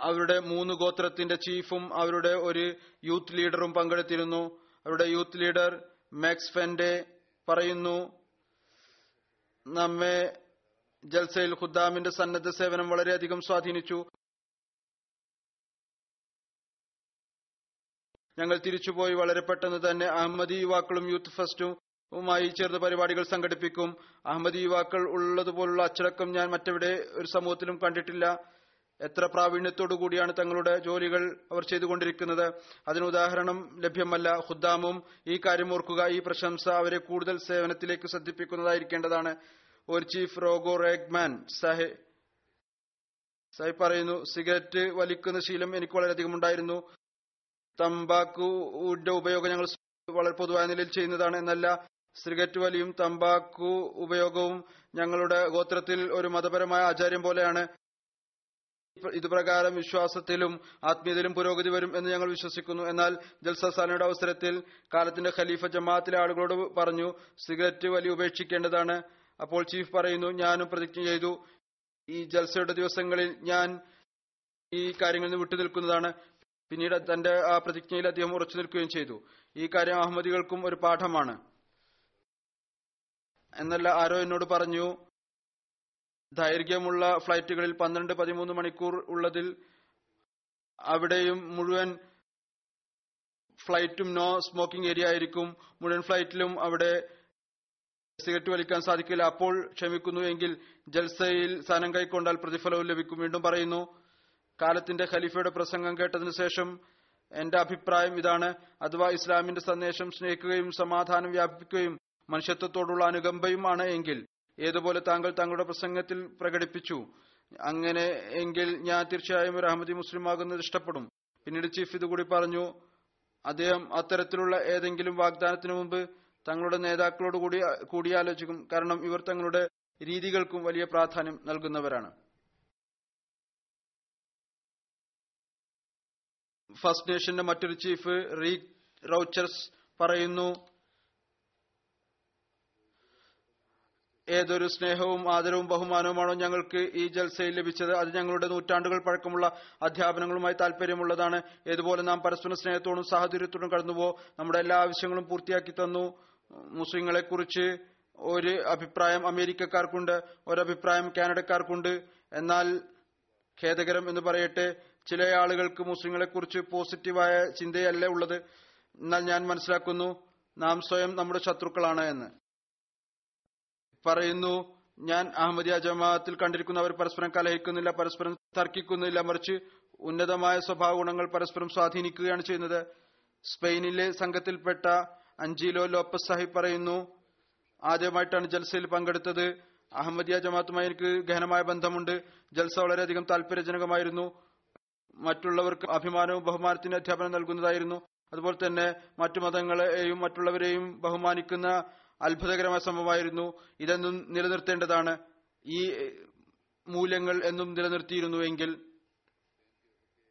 അവരുടെ മൂന്ന് ഗോത്രത്തിന്റെ ചീഫും അവരുടെ ഒരു യൂത്ത് ലീഡറും പങ്കെടുത്തിരുന്നു. അവരുടെ യൂത്ത് ലീഡർ മാക്സ് ഫെൻഡെ പറയുന്നു നമ്മെ ജൽസയിൽ ഖുദ്ദാമിന്റെ സന്നദ്ധ സേവനം വളരെയധികം സ്വാധീനിച്ചു. ഞങ്ങൾ തിരിച്ചുപോയി വളരെ പെട്ടെന്ന് തന്നെ അഹമ്മദി യുവാക്കളും യൂത്ത് ഫെസ്റ്റുമായി ചേർന്ന് പരിപാടികൾ സംഘടിപ്പിക്കും. അഹമ്മദി യുവാക്കൾ ഉള്ളതുപോലുള്ള അച്ചടക്കം ഞാൻ മറ്റെവിടെ ഒരു സമൂഹത്തിലും കണ്ടിട്ടില്ല. എത്ര പ്രാവീണ്യത്തോടു കൂടിയാണ് തങ്ങളുടെ ജോലികൾ അവർ ചെയ്തുകൊണ്ടിരിക്കുന്നത്? അതിന് ഉദാഹരണം ലഭ്യമല്ല. ഖുദ്ദാമും ഈ കാര്യം ഓർക്കുക. ഈ പ്രശംസ അവരെ കൂടുതൽ സേവനത്തിലേക്ക് ശ്രദ്ധിപ്പിക്കുന്നതായിരിക്കേണ്ടതാണ്. ഒരു ചീഫ് റോഗോ റേഗ്മാൻ സഹെ സഹി പറയുന്നു സിഗരറ്റ് വലിക്കുന്ന ശീലം എനിക്ക് വളരെയധികം ഉണ്ടായിരുന്നു. തമ്പാക്കുവിന്റെ ഉപയോഗം ഞങ്ങൾ വളരെ പൊതുവായ നിലയിൽ ചെയ്യുന്നതാണ്. എന്നല്ല സിഗരറ്റ് വലിയും തമ്പാക്കു ഉപയോഗവും ഞങ്ങളുടെ ഗോത്രത്തിൽ ഒരു മതപരമായ ആചാര്യം പോലെയാണ്. ഇത് പ്രകാരം വിശ്വാസത്തിലും ആത്മീയതയിലും പുരോഗതി വരും എന്ന് ഞങ്ങൾ വിശ്വസിക്കുന്നു. എന്നാൽ ജൽസ സാലയുടെ അവസരത്തിൽ കാലത്തിന്റെ ഖലീഫ ജമാഅത്തിലെ ആളുകളോട് പറഞ്ഞു സിഗരറ്റ് വലി ഉപേക്ഷിക്കേണ്ടതാണ്. അപ്പോൾ ചീഫ് പറയുന്നു ഞാനും പ്രതിജ്ഞ ചെയ്തു. ഈ ജൽസയുടെ ദിവസങ്ങളിൽ ഞാൻ ഈ കാര്യങ്ങളിൽ നിന്ന് വിട്ടുനിൽക്കുന്നതാണ്. പിന്നീട് തന്റെ ആ പ്രതിജ്ഞയിൽ അദ്ദേഹം ഉറച്ചു നിൽക്കുകയും ചെയ്തു. ഈ കാര്യം അഹമ്മദികൾക്കും ഒരു പാഠമാണ്. എന്നല്ല ആരോ എന്നോട് പറഞ്ഞു ദൈർഘ്യമുള്ള ഫ്ലൈറ്റുകളിൽ പന്ത്രണ്ട് പതിമൂന്ന് മണിക്കൂർ ഉള്ളതിൽ അവിടെയും മുഴുവൻ ഫ്ലൈറ്റും നോ സ്മോക്കിംഗ് ഏരിയ ആയിരിക്കും. മുഴുവൻ ഫ്ലൈറ്റിലും അവിടെ സിഗരറ്റ് വലിക്കാൻ സാധിക്കില്ല. അപ്പോൾ ക്ഷമിക്കുന്നു എങ്കിൽ ജൽസയിൽ സ്ഥാനം കൈക്കൊണ്ടാൽ പ്രതിഫലവും ലഭിക്കും. വീണ്ടും പറയുന്നു കാലത്തിന്റെ ഖലീഫയുടെ പ്രസംഗം കേട്ടതിനു ശേഷം എന്റെ അഭിപ്രായം ഇതാണ്. അഥവാ ഇസ്ലാമിന്റെ സന്ദേശം സ്നേഹിക്കുകയും സമാധാനം വ്യാപിപ്പിക്കുകയും മനുഷ്യത്വത്തോടുള്ള അനുകമ്പയുമാണ് എങ്കിൽ ഏതുപോലെ താങ്കൾ താങ്കളുടെ പ്രസംഗത്തിൽ പ്രകടിപ്പിച്ചു. അങ്ങനെ എങ്കിൽ ഞാൻ തീർച്ചയായും ഒരു അഹമ്മദി മുസ്ലിം ആകുന്നത് ഇഷ്ടപ്പെടും. പിന്നീട് ചീഫ് ഇതുകൂടി പറഞ്ഞു അദ്ദേഹം അത്തരത്തിലുള്ള ഏതെങ്കിലും വാഗ്ദാനത്തിനു മുമ്പ് തങ്ങളുടെ നേതാക്കളോട് കൂടി കൂടിയാലോചിക്കും. കാരണം ഇവർ തങ്ങളുടെ രീതികൾക്കും വലിയ പ്രാധാന്യം നൽകുന്നവരാണ്. ഫസ്റ്റ് നേഷന്റെ മറ്റൊരു ചീഫ് റീ റൌച്ചർസ് പറയുന്നു ഏതൊരു സ്നേഹവും ആദരവും ബഹുമാനവുമാണോ ഞങ്ങൾക്ക് ഈ ജൽസയിൽ ലഭിച്ചത്? അത് ഞങ്ങളുടെ നൂറ്റാണ്ടുകൾ പഴക്കമുള്ള അധ്യാപനങ്ങളുമായി താല്പര്യമുള്ളതാണ് ഏതുപോലെ നാം പരസ്പര സ്നേഹത്തോടും സാഹചര്യത്തോടും കടന്നുപോ നമ്മുടെ എല്ലാ ആവശ്യങ്ങളും പൂർത്തിയാക്കി തന്നു. മുസ്ലിങ്ങളെ കുറിച്ച് ഒരു അഭിപ്രായം അമേരിക്കക്കാർക്കുണ്ട് ഒരഭിപ്രായം കാനഡക്കാർക്കുണ്ട്. എന്നാൽ ഖേദകരം എന്ന് പറയട്ടെ ചില ആളുകൾക്ക് മുസ്ലിങ്ങളെ കുറിച്ച് പോസിറ്റീവായ ചിന്തയല്ല ഉള്ളത്? എന്നാൽ ഞാൻ മനസ്സിലാക്കുന്നു നാം സ്വയം നമ്മുടെ ശത്രുക്കളാണ് എന്ന്. പറയുന്നു ഞാൻ അഹമ്മദിയ ജമാഅത്തിൽ കണ്ടിരിക്കുന്നവർ പരസ്പരം കലഹിക്കുന്നില്ല പരസ്പരം തർക്കിക്കുന്നില്ല മറിച്ച് ഉന്നതമായ സ്വഭാവ ഗുണങ്ങൾ പരസ്പരം സ്വാധീനിക്കുകയാണ് ചെയ്യുന്നത്. സ്പെയിനിലെ സംഘത്തിൽപ്പെട്ട അഞ്ചിലോ ലോപ്പസ് സാഹിബ് പറയുന്നു ആദ്യമായിട്ടാണ് ജൽസയിൽ പങ്കെടുത്തത്. അഹമ്മദിയ ജമാഅത്തുമായി എനിക്ക് ഗഹനമായ ബന്ധമുണ്ട്. ജൽസ വളരെയധികം താല്പര്യജനകമായിരുന്നു മറ്റുള്ളവർക്ക് അഭിമാനവും ബഹുമാനത്തിന് അധ്യാപനം നൽകുന്നതായിരുന്നു. അതുപോലെ തന്നെ മറ്റു മതങ്ങളെയും മറ്റുള്ളവരെയും ബഹുമാനിക്കുന്ന അത്ഭുതകരമായ സംഭവമായിരുന്നു. ഇതെന്നും നിലനിർത്തേണ്ടതാണ്. ഈ മൂല്യങ്ങൾ എന്നും നിലനിർത്തിയിരുന്നുവെങ്കിൽ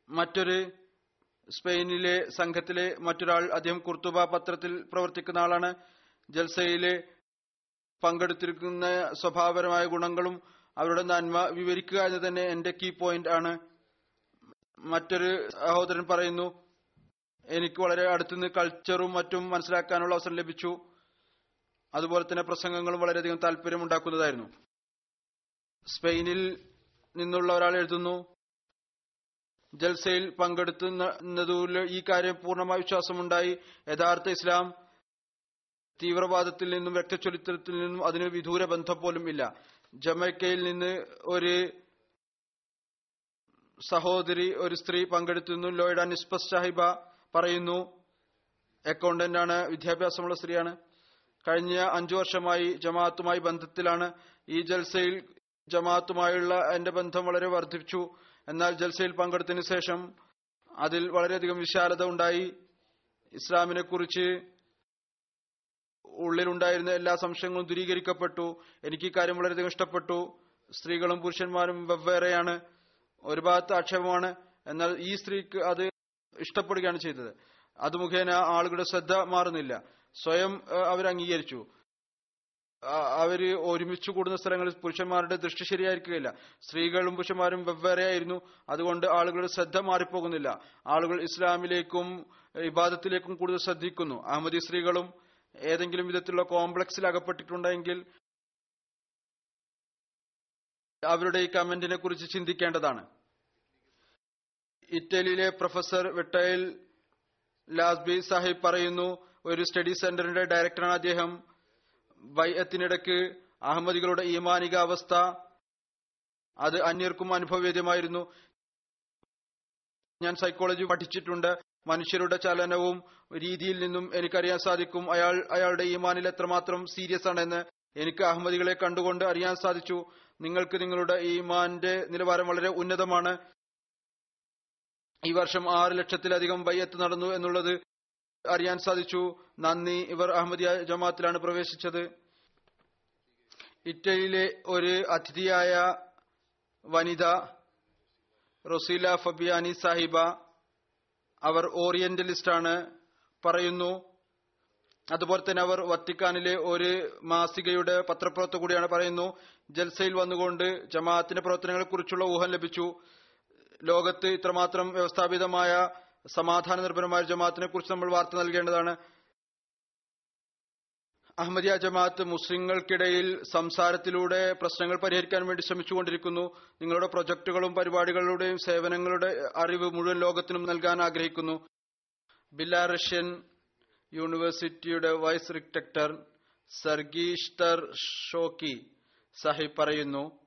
മറ്റൊരു സ്പെയിനിലെ സംഘത്തിലെ മറ്റൊരാൾ അദ്ദേഹം കുർത്തുബ പത്രത്തിൽ പ്രവർത്തിക്കുന്ന ആളാണ്. ജൽസയിലെ പങ്കെടുത്തിരിക്കുന്ന സ്വഭാവപരമായ ഗുണങ്ങളും അവരുടെ നന്മ വിവരിക്കുക എന്ന് തന്നെ എന്റെ കീ പോയിന്റ് ആണ്. മറ്റൊരു സഹോദരൻ പറയുന്നു എനിക്ക് വളരെ അടുത്തുനിന്ന് കൾച്ചറും മറ്റും മനസ്സിലാക്കാനുള്ള അവസരം ലഭിച്ചു. അതുപോലെ തന്നെ പ്രസംഗങ്ങളും വളരെയധികം താല്പര്യമുണ്ടാക്കുന്നതായിരുന്നു. സ്പെയിനിൽ നിന്നുള്ള ഒരാൾ എഴുതുന്നു ജൽസയിൽ പങ്കെടുത്തുന്നതിൽ ഈ കാര്യം പൂർണമായ വിശ്വാസമുണ്ടായി. യഥാർത്ഥ ഇസ്ലാം തീവ്രവാദത്തിൽ നിന്നും വ്യക്തചരിത്രത്തിൽ നിന്നും അതിന് വിദൂര ബന്ധം പോലും ഇല്ല. ജമൈക്കയിൽ നിന്ന് ഒരു സഹോദരി ഒരു സ്ത്രീ പങ്കെടുത്തിരുന്നു ലോയിഡ നിസ്പസ് സാഹിബ പറയുന്നു അക്കൗണ്ടന്റ് ആണ് വിദ്യാഭ്യാസമുള്ള സ്ത്രീയാണ്. കഴിഞ്ഞ അഞ്ചു വർഷമായി ജമാഅത്തുമായി ബന്ധത്തിലാണ്. ഈ ജൽസയിൽ ജമാഅത്തുമായുള്ള എന്റെ ബന്ധം വളരെ വർദ്ധിച്ചു എന്നാൽ ജൽസയിൽ പങ്കെടുത്തതിനു ശേഷം അതിൽ വളരെയധികം വിശാലത ഉണ്ടായി. ഇസ്ലാമിനെ കുറിച്ച് ഉള്ളിലുണ്ടായിരുന്ന എല്ലാ സംശയങ്ങളും ദൂരീകരിക്കപ്പെട്ടു. എനിക്ക് ഈ കാര്യം വളരെയധികം ഇഷ്ടപ്പെട്ടു. സ്ത്രീകളും പുരുഷന്മാരും വെവ്വേറെയാണ്. ഒരു ഭാഗത്ത് ആക്ഷേപമാണ്. എന്നാൽ ഈ സ്ത്രീക്ക് അത് ഇഷ്ടപ്പെടുകയാണ് ചെയ്തത്. അത് മുഖേന ആളുകളുടെ ശ്രദ്ധ മാറുന്നില്ല. സ്വയം അവർ അംഗീകരിച്ചു. അവർ ഒരുമിച്ച് കൂടുന്ന സ്ഥലങ്ങളിൽ പുരുഷന്മാരുടെ ദൃഷ്ടി ശരിയായിരിക്കുകയില്ല. സ്ത്രീകളും പുരുഷന്മാരും വെവ്വേറെ ആയിരുന്നു അതുകൊണ്ട് ആളുകളുടെ ശ്രദ്ധ മാറിപ്പോകുന്നില്ല. ആളുകൾ ഇസ്ലാമിലേക്കും ഇബാദത്തിലേക്കും കൂടുതൽ ശ്രദ്ധിക്കുന്നു. അഹമ്മദി സ്ത്രീകളും ഏതെങ്കിലും വിധത്തിലുള്ള കോംപ്ലക്സിൽ അകപ്പെട്ടിട്ടുണ്ടെങ്കിൽ അവരുടെ ഈ കമന്റിനെ കുറിച്ച് ചിന്തിക്കേണ്ടതാണ്. ഇറ്റലിയിലെ പ്രൊഫസർ വിട്ടയിൽ ലാസ്ബി സാഹിബ് പറയുന്നു ഒരു സ്റ്റഡി സെന്ററിന്റെ ഡയറക്ടറാണ് അദ്ദേഹം. വൈയത്തിനിടയ്ക്ക് അഹമ്മദികളുടെ ഈമാനിക അവസ്ഥ അത് അന്യർക്കും അനുഭവവേദ്യമായിരുന്നു. ഞാൻ സൈക്കോളജി പഠിച്ചിട്ടുണ്ട്. മനുഷ്യരുടെ ചലനവും രീതിയിൽ നിന്നും എനിക്കറിയാൻ സാധിക്കും. അയാൾ അയാളുടെ ഈമാനിൽ എത്രമാത്രം സീരിയസ് ആണെന്ന് എനിക്ക് അഹമ്മദികളെ കണ്ടുകൊണ്ട് അറിയാൻ സാധിച്ചു. നിങ്ങൾക്ക് നിങ്ങളുടെ ഈമാന്റെ നിലവാരം വളരെ ഉന്നതമാണ്. ഈ വർഷം ആറ് ലക്ഷത്തിലധികം ബയ്യത്ത് നടന്നു എന്നുള്ളത് അറിയാൻ സാധിച്ചു. നന്ദി. ഇവർ അഹമ്മദിയ ജമാഅത്തിലാണ് പ്രവേശിച്ചത്. ഇറ്റലിയിലെ ഒരു അതിഥിയായ വനിത റൊസീല ഫബിയാനി സാഹിബ അവർ ഓറിയന്റലിസ്റ്റ് ആണ് പറയുന്നു അതുപോലെ തന്നെ അവർ വത്തിക്കാനിലെ ഒരു മാസികയുടെ പത്രപ്രവർത്ത കൂടിയാണ് പറയുന്നു ജൽസയിൽ വന്നുകൊണ്ട് ജമാഅത്തിന്റെ പ്രവർത്തനങ്ങളെക്കുറിച്ചുള്ള ഊഹം ലഭിച്ചു. ലോകത്ത് ഇത്രമാത്രം വ്യവസ്ഥാപിതമായ സമാധാന നിർഭരമായ ജമാഅത്തിനെ കുറിച്ച് നമ്മൾ വാർത്ത നൽകേണ്ടതാണ്. അഹമ്മദിയ ജമാഅത്ത് മുസ്ലിങ്ങൾക്കിടയിൽ സംസാരത്തിലൂടെ പ്രശ്നങ്ങൾ പരിഹരിക്കാൻ വേണ്ടി ശ്രമിച്ചുകൊണ്ടിരിക്കുന്നു. നിങ്ങളുടെ പ്രൊജക്ടുകളും പരിപാടികളുടെയും സേവനങ്ങളുടെ അറിവ് മുഴുവൻ ലോകത്തിനും നൽകാൻ ആഗ്രഹിക്കുന്നു. ബിലാറഷ്യൻ യൂണിവേഴ്സിറ്റിയുടെ വൈസ് റിക്ടക്ടർ സർഗീഷ്തർ ഷോക്കി സാഹിബ് പറയുന്നു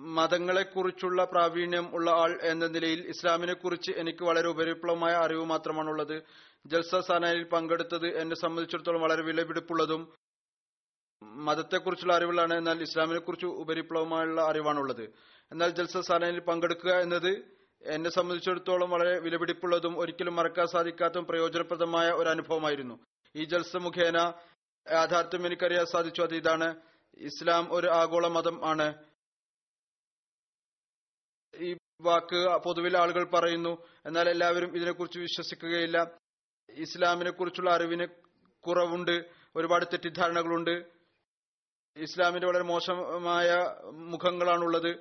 മതങ്ങളെക്കുറിച്ചുള്ള പ്രാവീണ്യം ഉള്ള ആൾ എന്ന നിലയിൽ ഇസ്ലാമിനെക്കുറിച്ച് എനിക്ക് വളരെ ഉപരിപ്ലവമായ അറിവ് മാത്രമാണുള്ളത്. ജൽസ സനയിൽ പങ്കെടുത്തത് എന്നെ സംബന്ധിച്ചിടത്തോളം വളരെ വിലപിടിപ്പുള്ളതും മതത്തെക്കുറിച്ചുള്ള അറിവുകളാണ് എന്നാൽ ഇസ്ലാമിനെക്കുറിച്ച് ഉപരിപ്ലവമായുള്ള അറിവാണുള്ളത്. എന്നാൽ ജൽസ സനയിൽ പങ്കെടുക്കുക എന്നത് എന്നെ സംബന്ധിച്ചിടത്തോളം വളരെ വിലപിടിപ്പുള്ളതും ഒരിക്കലും മറക്കാൻ സാധിക്കാത്തതും പ്രയോജനപ്രദമായ ഒരു അനുഭവമായിരുന്നു. ഈ ജൽസ മുഖേന യാഥാർത്ഥ്യം എനിക്കറിയാൻ സാധിച്ചു. അത് ഇതാണ്. ഇസ്ലാം ഒരു ആഗോള മതം ആണ്. ഈ വാക്ക് പൊതുവിൽ ആളുകൾ പറയുന്നു. എന്നാൽ എല്ലാവരും ഇതിനെക്കുറിച്ച് വിശ്വസിക്കുകയില്ല. ഇസ്ലാമിനെ കുറിച്ചുള്ള അറിവിന് കുറവുണ്ട്. ഒരുപാട് തെറ്റിദ്ധാരണകളുണ്ട്. ഇസ്ലാമിന്റെ വളരെ മോശമായ മുഖങ്ങളാണുള്ളത്.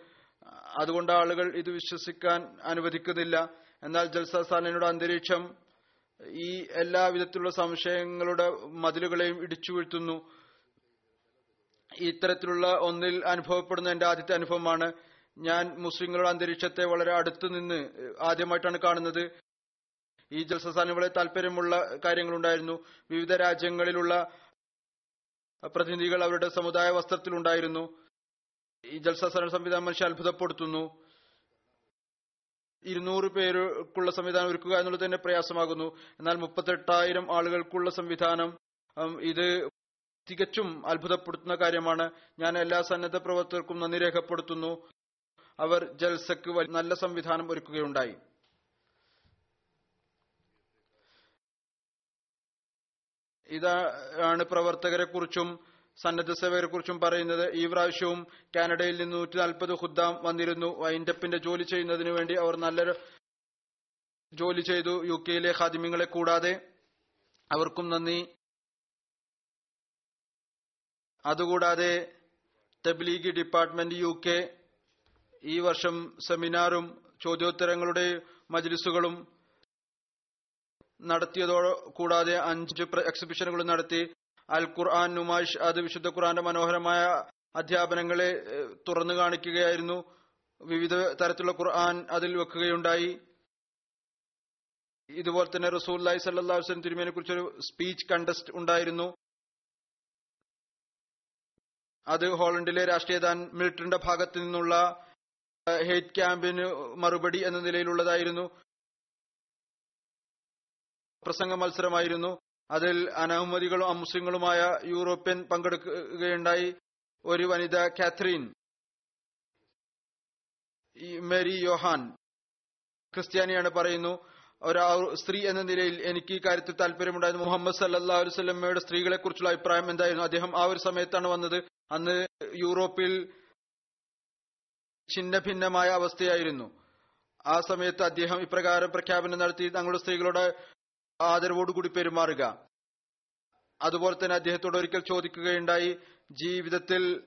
അതുകൊണ്ട് ആളുകൾ ഇത് വിശ്വസിക്കാൻ അനുവദിക്കുന്നില്ല. എന്നാൽ ജൽസ സാലിനോട് അന്തരീക്ഷം ഈ എല്ലാ വിധത്തിലുള്ള സംശയങ്ങളുടെ മതിലുകളെയും ഇടിച്ചു വീഴ്ത്തുന്നു. ഇത്തരത്തിലുള്ള ഒന്നിൽ അനുഭവപ്പെടുന്ന എന്റെ ആദ്യത്തെ അനുഭവമാണ്. ഞാൻ മുസ്ലിങ്ങളുടെ അന്തരീക്ഷത്തെ വളരെ അടുത്തു നിന്ന് ആദ്യമായിട്ടാണ് കാണുന്നത്. ഈ ജൽസസാന് വളരെ താല്പര്യമുള്ള കാര്യങ്ങളുണ്ടായിരുന്നു. വിവിധ രാജ്യങ്ങളിലുള്ള പ്രതിനിധികൾ അവരുടെ സമുദായ വസ്ത്രത്തിലുണ്ടായിരുന്നു. ഈ ജൽസസാന സംവിധാനം മനുഷ്യ അത്ഭുതപ്പെടുത്തുന്നു. ഇരുന്നൂറ് പേർക്കുള്ള സംവിധാനം ഒരുക്കുക എന്നുള്ളത് തന്നെ പ്രയാസമാകുന്നു. എന്നാൽ മുപ്പത്തെട്ടായിരം ആളുകൾക്കുള്ള സംവിധാനം ഇത് തികച്ചും അത്ഭുതപ്പെടുത്തുന്ന കാര്യമാണ്. ഞാൻ എല്ലാ സന്നദ്ധ പ്രവർത്തകർക്കും നന്ദി രേഖപ്പെടുത്തുന്നു. അവർ ജൽസക്ക് നല്ല സംവിധാനം ഒരുക്കുകയുണ്ടായി. ഇതാണ് പ്രവർത്തകരെ കുറിച്ചും സന്നദ്ധ സേവകരെ കുറിച്ചും പറയുന്നത്. ഈ പ്രാവശ്യവും കാനഡയിൽ നിന്ന് നൂറ്റി നാൽപ്പത് ഹുദ്ദാം വന്നിരുന്നു. വൈൻഡപ്പിന്റെ ജോലി ചെയ്യുന്നതിന് വേണ്ടി അവർ നല്ലൊരു ജോലി ചെയ്തു. യു കെയിലെ ഖാദിമ്യങ്ങളെ കൂടാതെ അവർക്കും നന്ദി. അതുകൂടാതെ തബ്ലീഗ് ഡിപ്പാർട്ട്മെന്റ് യു കെ ഈ വർഷം സെമിനാറും ചോദ്യോത്തരങ്ങളുടെ മജ്ലിസുകളും നടത്തിയതോട് കൂടാതെ അഞ്ച് എക്സിബിഷനുകളും നടത്തി. അൽ ഖുർആൻ നുമാഷ് അത് വിശുദ്ധ ഖുർആന്റെ മനോഹരമായ അധ്യാപനങ്ങളെ തുറന്നു കാണിക്കുകയായിരുന്നു. വിവിധ തരത്തിലുള്ള ഖുർആൻ അതിൽ വെക്കുകയുണ്ടായി. ഇതുപോലെ തന്നെ റസൂൽ സല്ലാ വസ്ലം തിരുമേനെ കുറിച്ചൊരു സ്പീച്ച് കണ്ടസ്റ്റ് ഉണ്ടായിരുന്നു. അത് ഹോളണ്ടിലെ രാഷ്ട്രീയദാൻ മിലിറ്ററിന്റെ ഭാഗത്തു നിന്നുള്ള ഹെയ്റ്റ് ക്യാമ്പിന് മറുപടി എന്ന നിലയിലുള്ളതായിരുന്നു. പ്രസംഗ മത്സരമായിരുന്നു. അതിൽ അനഹമ്മദികളും അമുസ്ലിങ്ങളുമായ യൂറോപ്യൻ പങ്കെടുക്കുകയുണ്ടായി. ഒരു വനിത കാത്രീൻ മേരി യോഹാൻ ക്രിസ്ത്യാനിയാണ് പറയുന്നു ഒരു സ്ത്രീ എന്ന നിലയിൽ എനിക്ക് ഈ കാര്യത്തിൽ താല്പര്യമുണ്ടായിരുന്നു. മുഹമ്മദ് സല്ലാ അലുസല്ലമ്മയുടെ സ്ത്രീകളെ കുറിച്ചുള്ള അഭിപ്രായം എന്തായിരുന്നു? അദ്ദേഹം ആ ഒരു സമയത്താണ് വന്നത്. അന്ന് യൂറോപ്പിൽ ഛിന്ന ഭിന്നമായ അവസ്ഥയായിരുന്നു. ആ സമയത്ത് അദ്ദേഹം ഇപ്രകാരം പ്രഖ്യാപനം നടത്തി തങ്ങളുടെ സ്ത്രീകളോട് ആദരവോടുകൂടി പെരുമാറുക. അതുപോലെ തന്നെ അദ്ദേഹത്തോട് ഒരിക്കൽ ചോദിക്കുകയുണ്ടായി ജീവിതത്തിൽ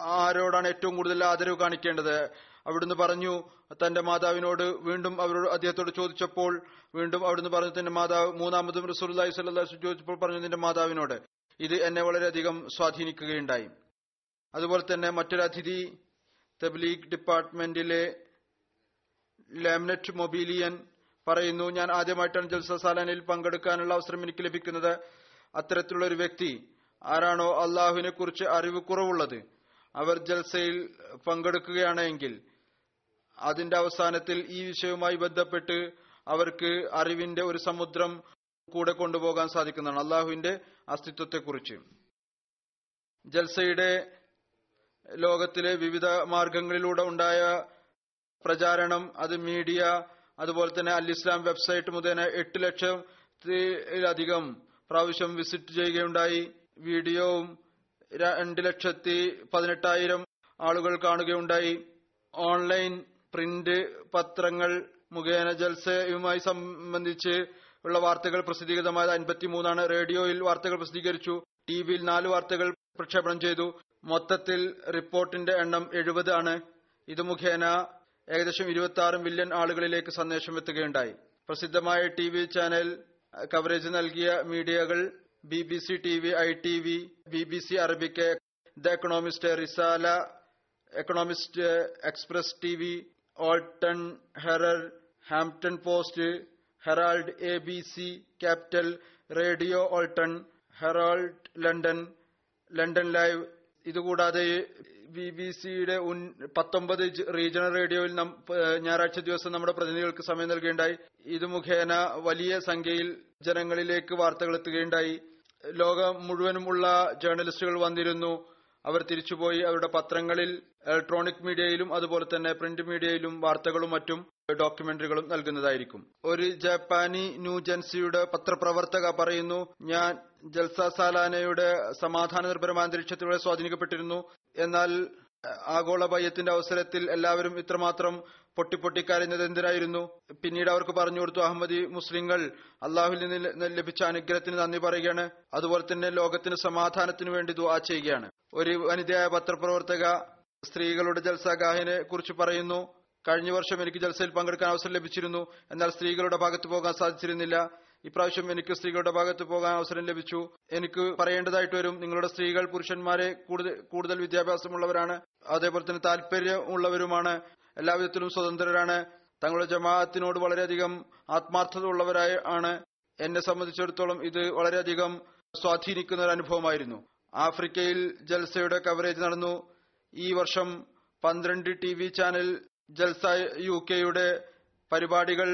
ആരോടാണ് ഏറ്റവും കൂടുതൽ ആദരവ് കാണിക്കേണ്ടത്? അവിടുന്ന് പറഞ്ഞു തന്റെ മാതാവിനോട് വീണ്ടും അവരോട് അദ്ദേഹത്തോട് ചോദിച്ചപ്പോൾ വീണ്ടും അവിടുന്ന് പറഞ്ഞു തന്റെ മാതാവ് മൂന്നാമതും റസൂലി സ്വല്ലാസ് ചോദിച്ചപ്പോൾ പറഞ്ഞു നിന്റെ മാതാവിനോട്. ഇത് എന്നെ വളരെയധികം സ്വാധീനിക്കുകയുണ്ടായി. അതുപോലെ തന്നെ മറ്റൊരു അതിഥി തബ്ലീഗ് ഡിപ്പാർട്ട്മെന്റിലെ ലാമിനറ്റ് മൊബീലിയൻ പറയുന്നു ഞാൻ ആദ്യമായിട്ടാണ് ജൽസ സാലാനിൽ പങ്കെടുക്കാനുള്ള അവസരം എനിക്ക് ലഭിക്കുന്നത്. അത്തരത്തിലുള്ള ഒരു വ്യക്തി ആരാണോ അള്ളാഹുവിനെ കുറിച്ച് അറിവ് കുറവുള്ളത്. അവർ ജൽസയിൽ പങ്കെടുക്കുകയാണെങ്കിൽ അതിന്റെ അവസാനത്തിൽ ഈ വിഷയവുമായി ബന്ധപ്പെട്ട് അവർക്ക് അറിവിന്റെ ഒരു സമുദ്രം കൂടെ കൊണ്ടുപോകാൻ സാധിക്കുന്നതാണ് അള്ളാഹുവിന്റെ അസ്തിത്വത്തെക്കുറിച്ച്. ജൽസയുടെ ലോകത്തിലെ വിവിധ മാർഗങ്ങളിലൂടെ ഉണ്ടായ പ്രചാരണം അത് മീഡിയ അതുപോലെ തന്നെ അൽ ഇസ്ലാം വെബ്സൈറ്റ് മുഖേന എട്ട് ലക്ഷത്തിലധികം പ്രാവശ്യം വിസിറ്റ് ചെയ്യുകയുണ്ടായി. വീഡിയോവും രണ്ട് ലക്ഷത്തി പതിനെട്ടായിരം ആളുകൾ കാണുകയുണ്ടായി. ഓൺലൈൻ പ്രിന്റ് പത്രങ്ങൾ മുഖേന ജൽസയുമായി സംബന്ധിച്ച് ഉള്ള വാർത്തകൾ പ്രസിദ്ധീകൃതമായത് അൻപത്തിമൂന്നാണ്. റേഡിയോയിൽ വാർത്തകൾ പ്രസിദ്ധീകരിച്ചു. ടി വിയിൽ നാല് വാർത്തകൾ പ്രക്ഷേപണം ചെയ്തു. മൊത്തത്തിൽ റിപ്പോർട്ടിന്റെ എണ്ണം എഴുപത് ആണ്. ഇത് മുഖേന ഏകദേശം ഇരുപത്തി ആറ് മില്യൺ ആളുകളിലേക്ക് സന്ദേശം എത്തുകയുണ്ടായി. പ്രസിദ്ധമായ ടി വി ചാനൽ കവറേജ് നൽകിയ മീഡിയകൾ B B C T V I T V B B C Arabic the economist Risala economist express T V Alton Herald Hampton Post Herald A B C Capital Radio Alton Herald London London Live ഇതുകൂടാതെ B B സിയുടെ പത്തൊമ്പത് regional റേഡിയോയിൽ ഞായറാഴ്ച ദിവസം നമ്മുടെ പ്രതിനിധികൾക്ക് സമയം നൽകുകയുണ്ടായി. ഇത് മുഖേന വലിയ സംഖ്യയിൽ ജനങ്ങളിലേക്ക് വാർത്തകൾ എത്തുകയുണ്ടായി. ലോകം മുഴുവനുമുള്ള ജേർണലിസ്റ്റുകൾ വന്നിരുന്നു. അവർ തിരിച്ചുപോയി അവരുടെ പത്രങ്ങളിൽ ഇലക്ട്രോണിക് മീഡിയയിലും അതുപോലെ തന്നെ പ്രിന്റ് മീഡിയയിലും വാർത്തകളും മറ്റും ഡോക്യുമെന്ററികളും നൽകുന്നതായിരിക്കും. ഒരു ജപ്പാനി ന്യൂജൻസിയുടെ പത്രപ്രവർത്തക പറയുന്നു ഞാൻ ജൽസ സാലാനയുടെ സമാധാന നിർഭരമായ അന്തരീക്ഷത്തിലൂടെ സ്വാധീനിക്കപ്പെട്ടിരുന്നു. എന്നാൽ ആഗോള ഭയത്തിന്റെ അവസരത്തിൽ എല്ലാവരും ഇത്രമാത്രം പൊട്ടിപ്പൊട്ടിക്കരഞ്ഞത് എന്തിനായിരുന്നു? പിന്നീട് അവർക്ക് പറഞ്ഞു കൊടുത്തു അഹമ്മദി മുസ്ലിങ്ങൾ അള്ളാഹുവിൽ നിന്ന് ലഭിച്ച അനുഗ്രഹത്തിന് നന്ദി പറയുകയാണ്. അതുപോലെ തന്നെ ലോകത്തിന് സമാധാനത്തിന് വേണ്ടി ദുആ ചെയ്യുകയാണ്. ഒരു വനിതയായ പത്രപ്രവർത്തക സ്ത്രീകളുടെ ജൽസാഗാഹിനെ കുറിച്ച് പറയുന്നു. കഴിഞ്ഞ വർഷം എനിക്ക് ജൽസയിൽ പങ്കെടുക്കാൻ അവസരം ലഭിച്ചിരുന്നു. എന്നാൽ സ്ത്രീകളുടെ ഭാഗത്ത് പോകാൻ സാധിച്ചിരുന്നില്ല. ഇപ്രാവശ്യം എനിക്ക് സ്ത്രീകളുടെ ഭാഗത്ത് പോകാൻ അവസരം ലഭിച്ചു. എനിക്ക് പറയേണ്ടതായിട്ട് വരും നിങ്ങളുടെ സ്ത്രീകൾ പുരുഷന്മാരെ കൂടുതൽ കൂടുതൽ വിദ്യാഭ്യാസമുള്ളവരാണ് അതേപോലെ തന്നെ താല്പര്യമുള്ളവരുമാണ് എല്ലാവിധത്തിലും സ്വതന്ത്രരാണ് തങ്ങളുടെ ജമാഅത്തിനോട് വളരെയധികം ആത്മാർത്ഥത ഉള്ളവരായ ആണ്. എന്നെ സംബന്ധിച്ചിടത്തോളം ഇത് വളരെയധികം സ്വാധീനിക്കുന്ന ഒരു അനുഭവമായിരുന്നു. ആഫ്രിക്കയിൽ ജൽസയുടെ കവറേജ് നടന്നു. ഈ വർഷം പന്ത്രണ്ട് T V channel Jalsa U കെയുടെ പരിപാടികൾ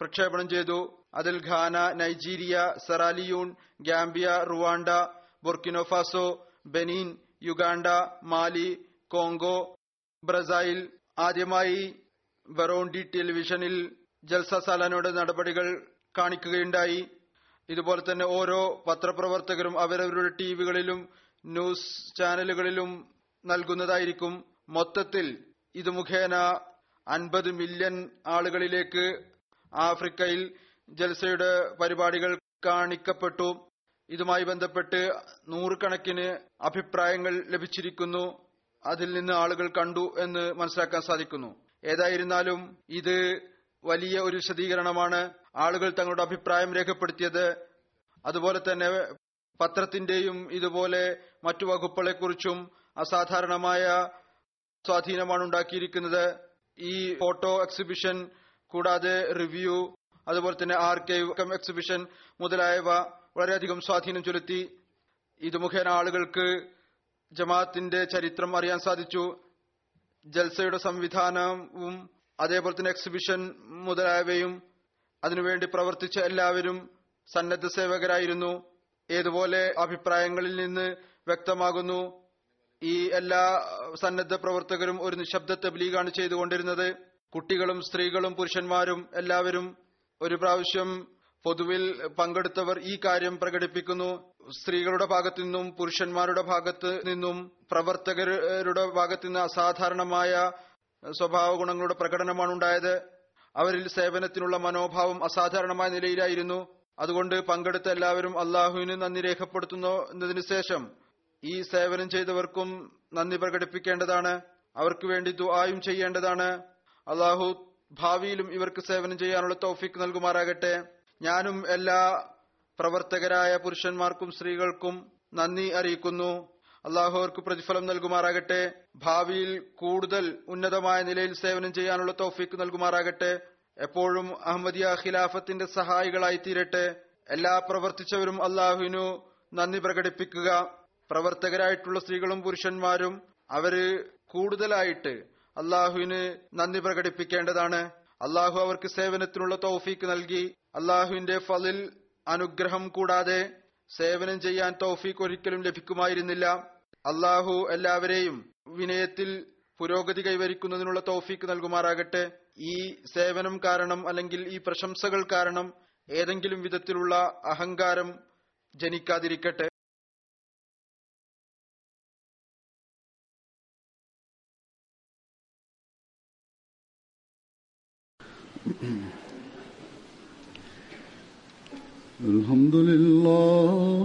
പ്രക്ഷേപണം ചെയ്തു. അതിൽ Ghana Nigeria Sierra Leone Gambia Rwanda Burkina Faso Benin Uganda Mali Congo Brazil. ആദ്യമായി ബറോണ്ടി ടെലിവിഷനിൽ ജൽസ സാലാനയുടെ നടപടികൾ കാണിക്കുകയുണ്ടായി. ഇതുപോലെ തന്നെ ഓരോ പത്രപ്രവർത്തകരും അവരവരുടെ ടിവികളിലും ന്യൂസ് ചാനലുകളിലും നൽകുന്നതായിരിക്കും. മൊത്തത്തിൽ ഇത് മുഖേന അൻപത് മില്യൺ ആളുകളിലേക്ക് ആഫ്രിക്കയിൽ ജൽസയുടെ പരിപാടികൾ കാണിക്കപ്പെട്ടു. ഇതുമായി ബന്ധപ്പെട്ട് നൂറുകണക്കിന് അഭിപ്രായങ്ങൾ ലഭിച്ചിരിക്കുന്നു. അതിൽ നിന്ന് ആളുകൾ കണ്ടു എന്ന് മനസ്സിലാക്കാൻ സാധിക്കുന്നു. ഏതായിരുന്നാലും ഇത് വലിയ ഒരു വിശദീകരണമാണ് ആളുകൾ തങ്ങളുടെ അഭിപ്രായം രേഖപ്പെടുത്തിയത്. അതുപോലെ തന്നെ പത്രത്തിന്റെയും ഇതുപോലെ മറ്റു വകുപ്പുകളെ കുറിച്ചും അസാധാരണമായ സ്വാധീനമാണ് ഉണ്ടാക്കിയിരിക്കുന്നത്. ഈ ഫോട്ടോ എക്സിബിഷൻ കൂടാതെ റിവ്യൂ അതുപോലെ തന്നെ ആർക്കൈവ് എക്സിബിഷൻ മുതലായവ വളരെയധികം സ്വാധീനം ചെലുത്തി. ഇത് മുഖേന ആളുകൾക്ക് ജമാഅത്തിന്റെ ചരിത്രം അറിയാൻ സാധിച്ചു. ജൽസയുടെ സംവിധാനവും അതേപോലെ തന്നെ എക്സിബിഷൻ മുതലായവയും അതിനുവേണ്ടി പ്രവർത്തിച്ച എല്ലാവരും സന്നദ്ധ സേവകരായിരുന്നു. ഏതുപോലെ അഭിപ്രായങ്ങളിൽ നിന്ന് വ്യക്തമാകുന്നു. ഈ എല്ലാ സന്നദ്ധ പ്രവർത്തകരും ഒരു നിശബ്ദ തബ്ലീഗാണ് ചെയ്തുകൊണ്ടിരുന്നത്. കുട്ടികളും സ്ത്രീകളും പുരുഷന്മാരും എല്ലാവരും ഒരു പ്രാവശ്യം പൊതുവിൽ പങ്കെടുത്തവർ ഈ കാര്യം പ്രകടിപ്പിക്കുന്നു. സ്ത്രീകളുടെ ഭാഗത്തു നിന്നും പുരുഷന്മാരുടെ ഭാഗത്ത് നിന്നും പ്രവർത്തകരുടെ ഭാഗത്തു നിന്ന് അസാധാരണമായ സ്വഭാവ ഗുണങ്ങളുടെ പ്രകടനമാണ് ഉണ്ടായത് അവരിൽ സേവനത്തിനുള്ള മനോഭാവം അസാധാരണമായ നിലയിലായിരുന്നു. അതുകൊണ്ട് പങ്കെടുത്ത എല്ലാവരും അള്ളാഹുവിന് നന്ദി രേഖപ്പെടുത്തുന്നു എന്നതിനു ശേഷം ഈ സേവനം ചെയ്തവർക്കും നന്ദി പ്രകടിപ്പിക്കേണ്ടതാണ്. അവർക്ക് വേണ്ടി ദുആയും ചെയ്യേണ്ടതാണ്. അള്ളാഹു ഭാവിയിലും ഇവർക്ക് സേവനം ചെയ്യാനുള്ള തൗഫിക് നൽകുമാറാകട്ടെ. ഞാനും എല്ലാ പ്രവർത്തകരായ പുരുഷന്മാർക്കും സ്ത്രീകൾക്കും നന്ദി അറിയിക്കുന്നു. അള്ളാഹു അവർക്ക് പ്രതിഫലം നൽകുമാറാകട്ടെ. ഭാവിയിൽ കൂടുതൽ ഉന്നതമായ നിലയിൽ സേവനം ചെയ്യാനുള്ള തോഫീക്ക് നൽകുമാറാകട്ടെ. എപ്പോഴും അഹമ്മദിയ ഖിലാഫത്തിന്റെ സഹായികളായി തീരട്ടെ. എല്ലാ പ്രവർത്തിച്ചവരും അള്ളാഹുവിനു നന്ദി പ്രകടിപ്പിക്കുക. പ്രവർത്തകരായിട്ടുള്ള സ്ത്രീകളും പുരുഷന്മാരും അവർ കൂടുതലായിട്ട് അള്ളാഹുവിന് നന്ദി പ്രകടിപ്പിക്കേണ്ടതാണ്. അള്ളാഹു അവർക്ക് സേവനത്തിനുള്ള തൗഫീക്ക് നൽകി. അള്ളാഹുവിന്റെ ഫലിൽ അനുഗ്രഹം കൂടാതെ സേവനം ചെയ്യാൻ തൗഫീക്ക് ഒരിക്കലും ലഭിക്കുമായിരുന്നില്ല. അള്ളാഹു എല്ലാവരെയും വിനയത്തിൽ പുരോഗതി കൈവരിക്കുന്നതിനുള്ള തൗഫീക്ക് നൽകുമാറാകട്ടെ ഈ സേവനം കാരണം അല്ലെങ്കിൽ ഈ പ്രശംസകൾ കാരണം ഏതെങ്കിലും വിധത്തിലുള്ള അഹങ്കാരം ജനിക്കാതിരിക്കട്ടെ الحمد لله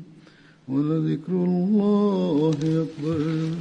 ولذكر الله أكبر.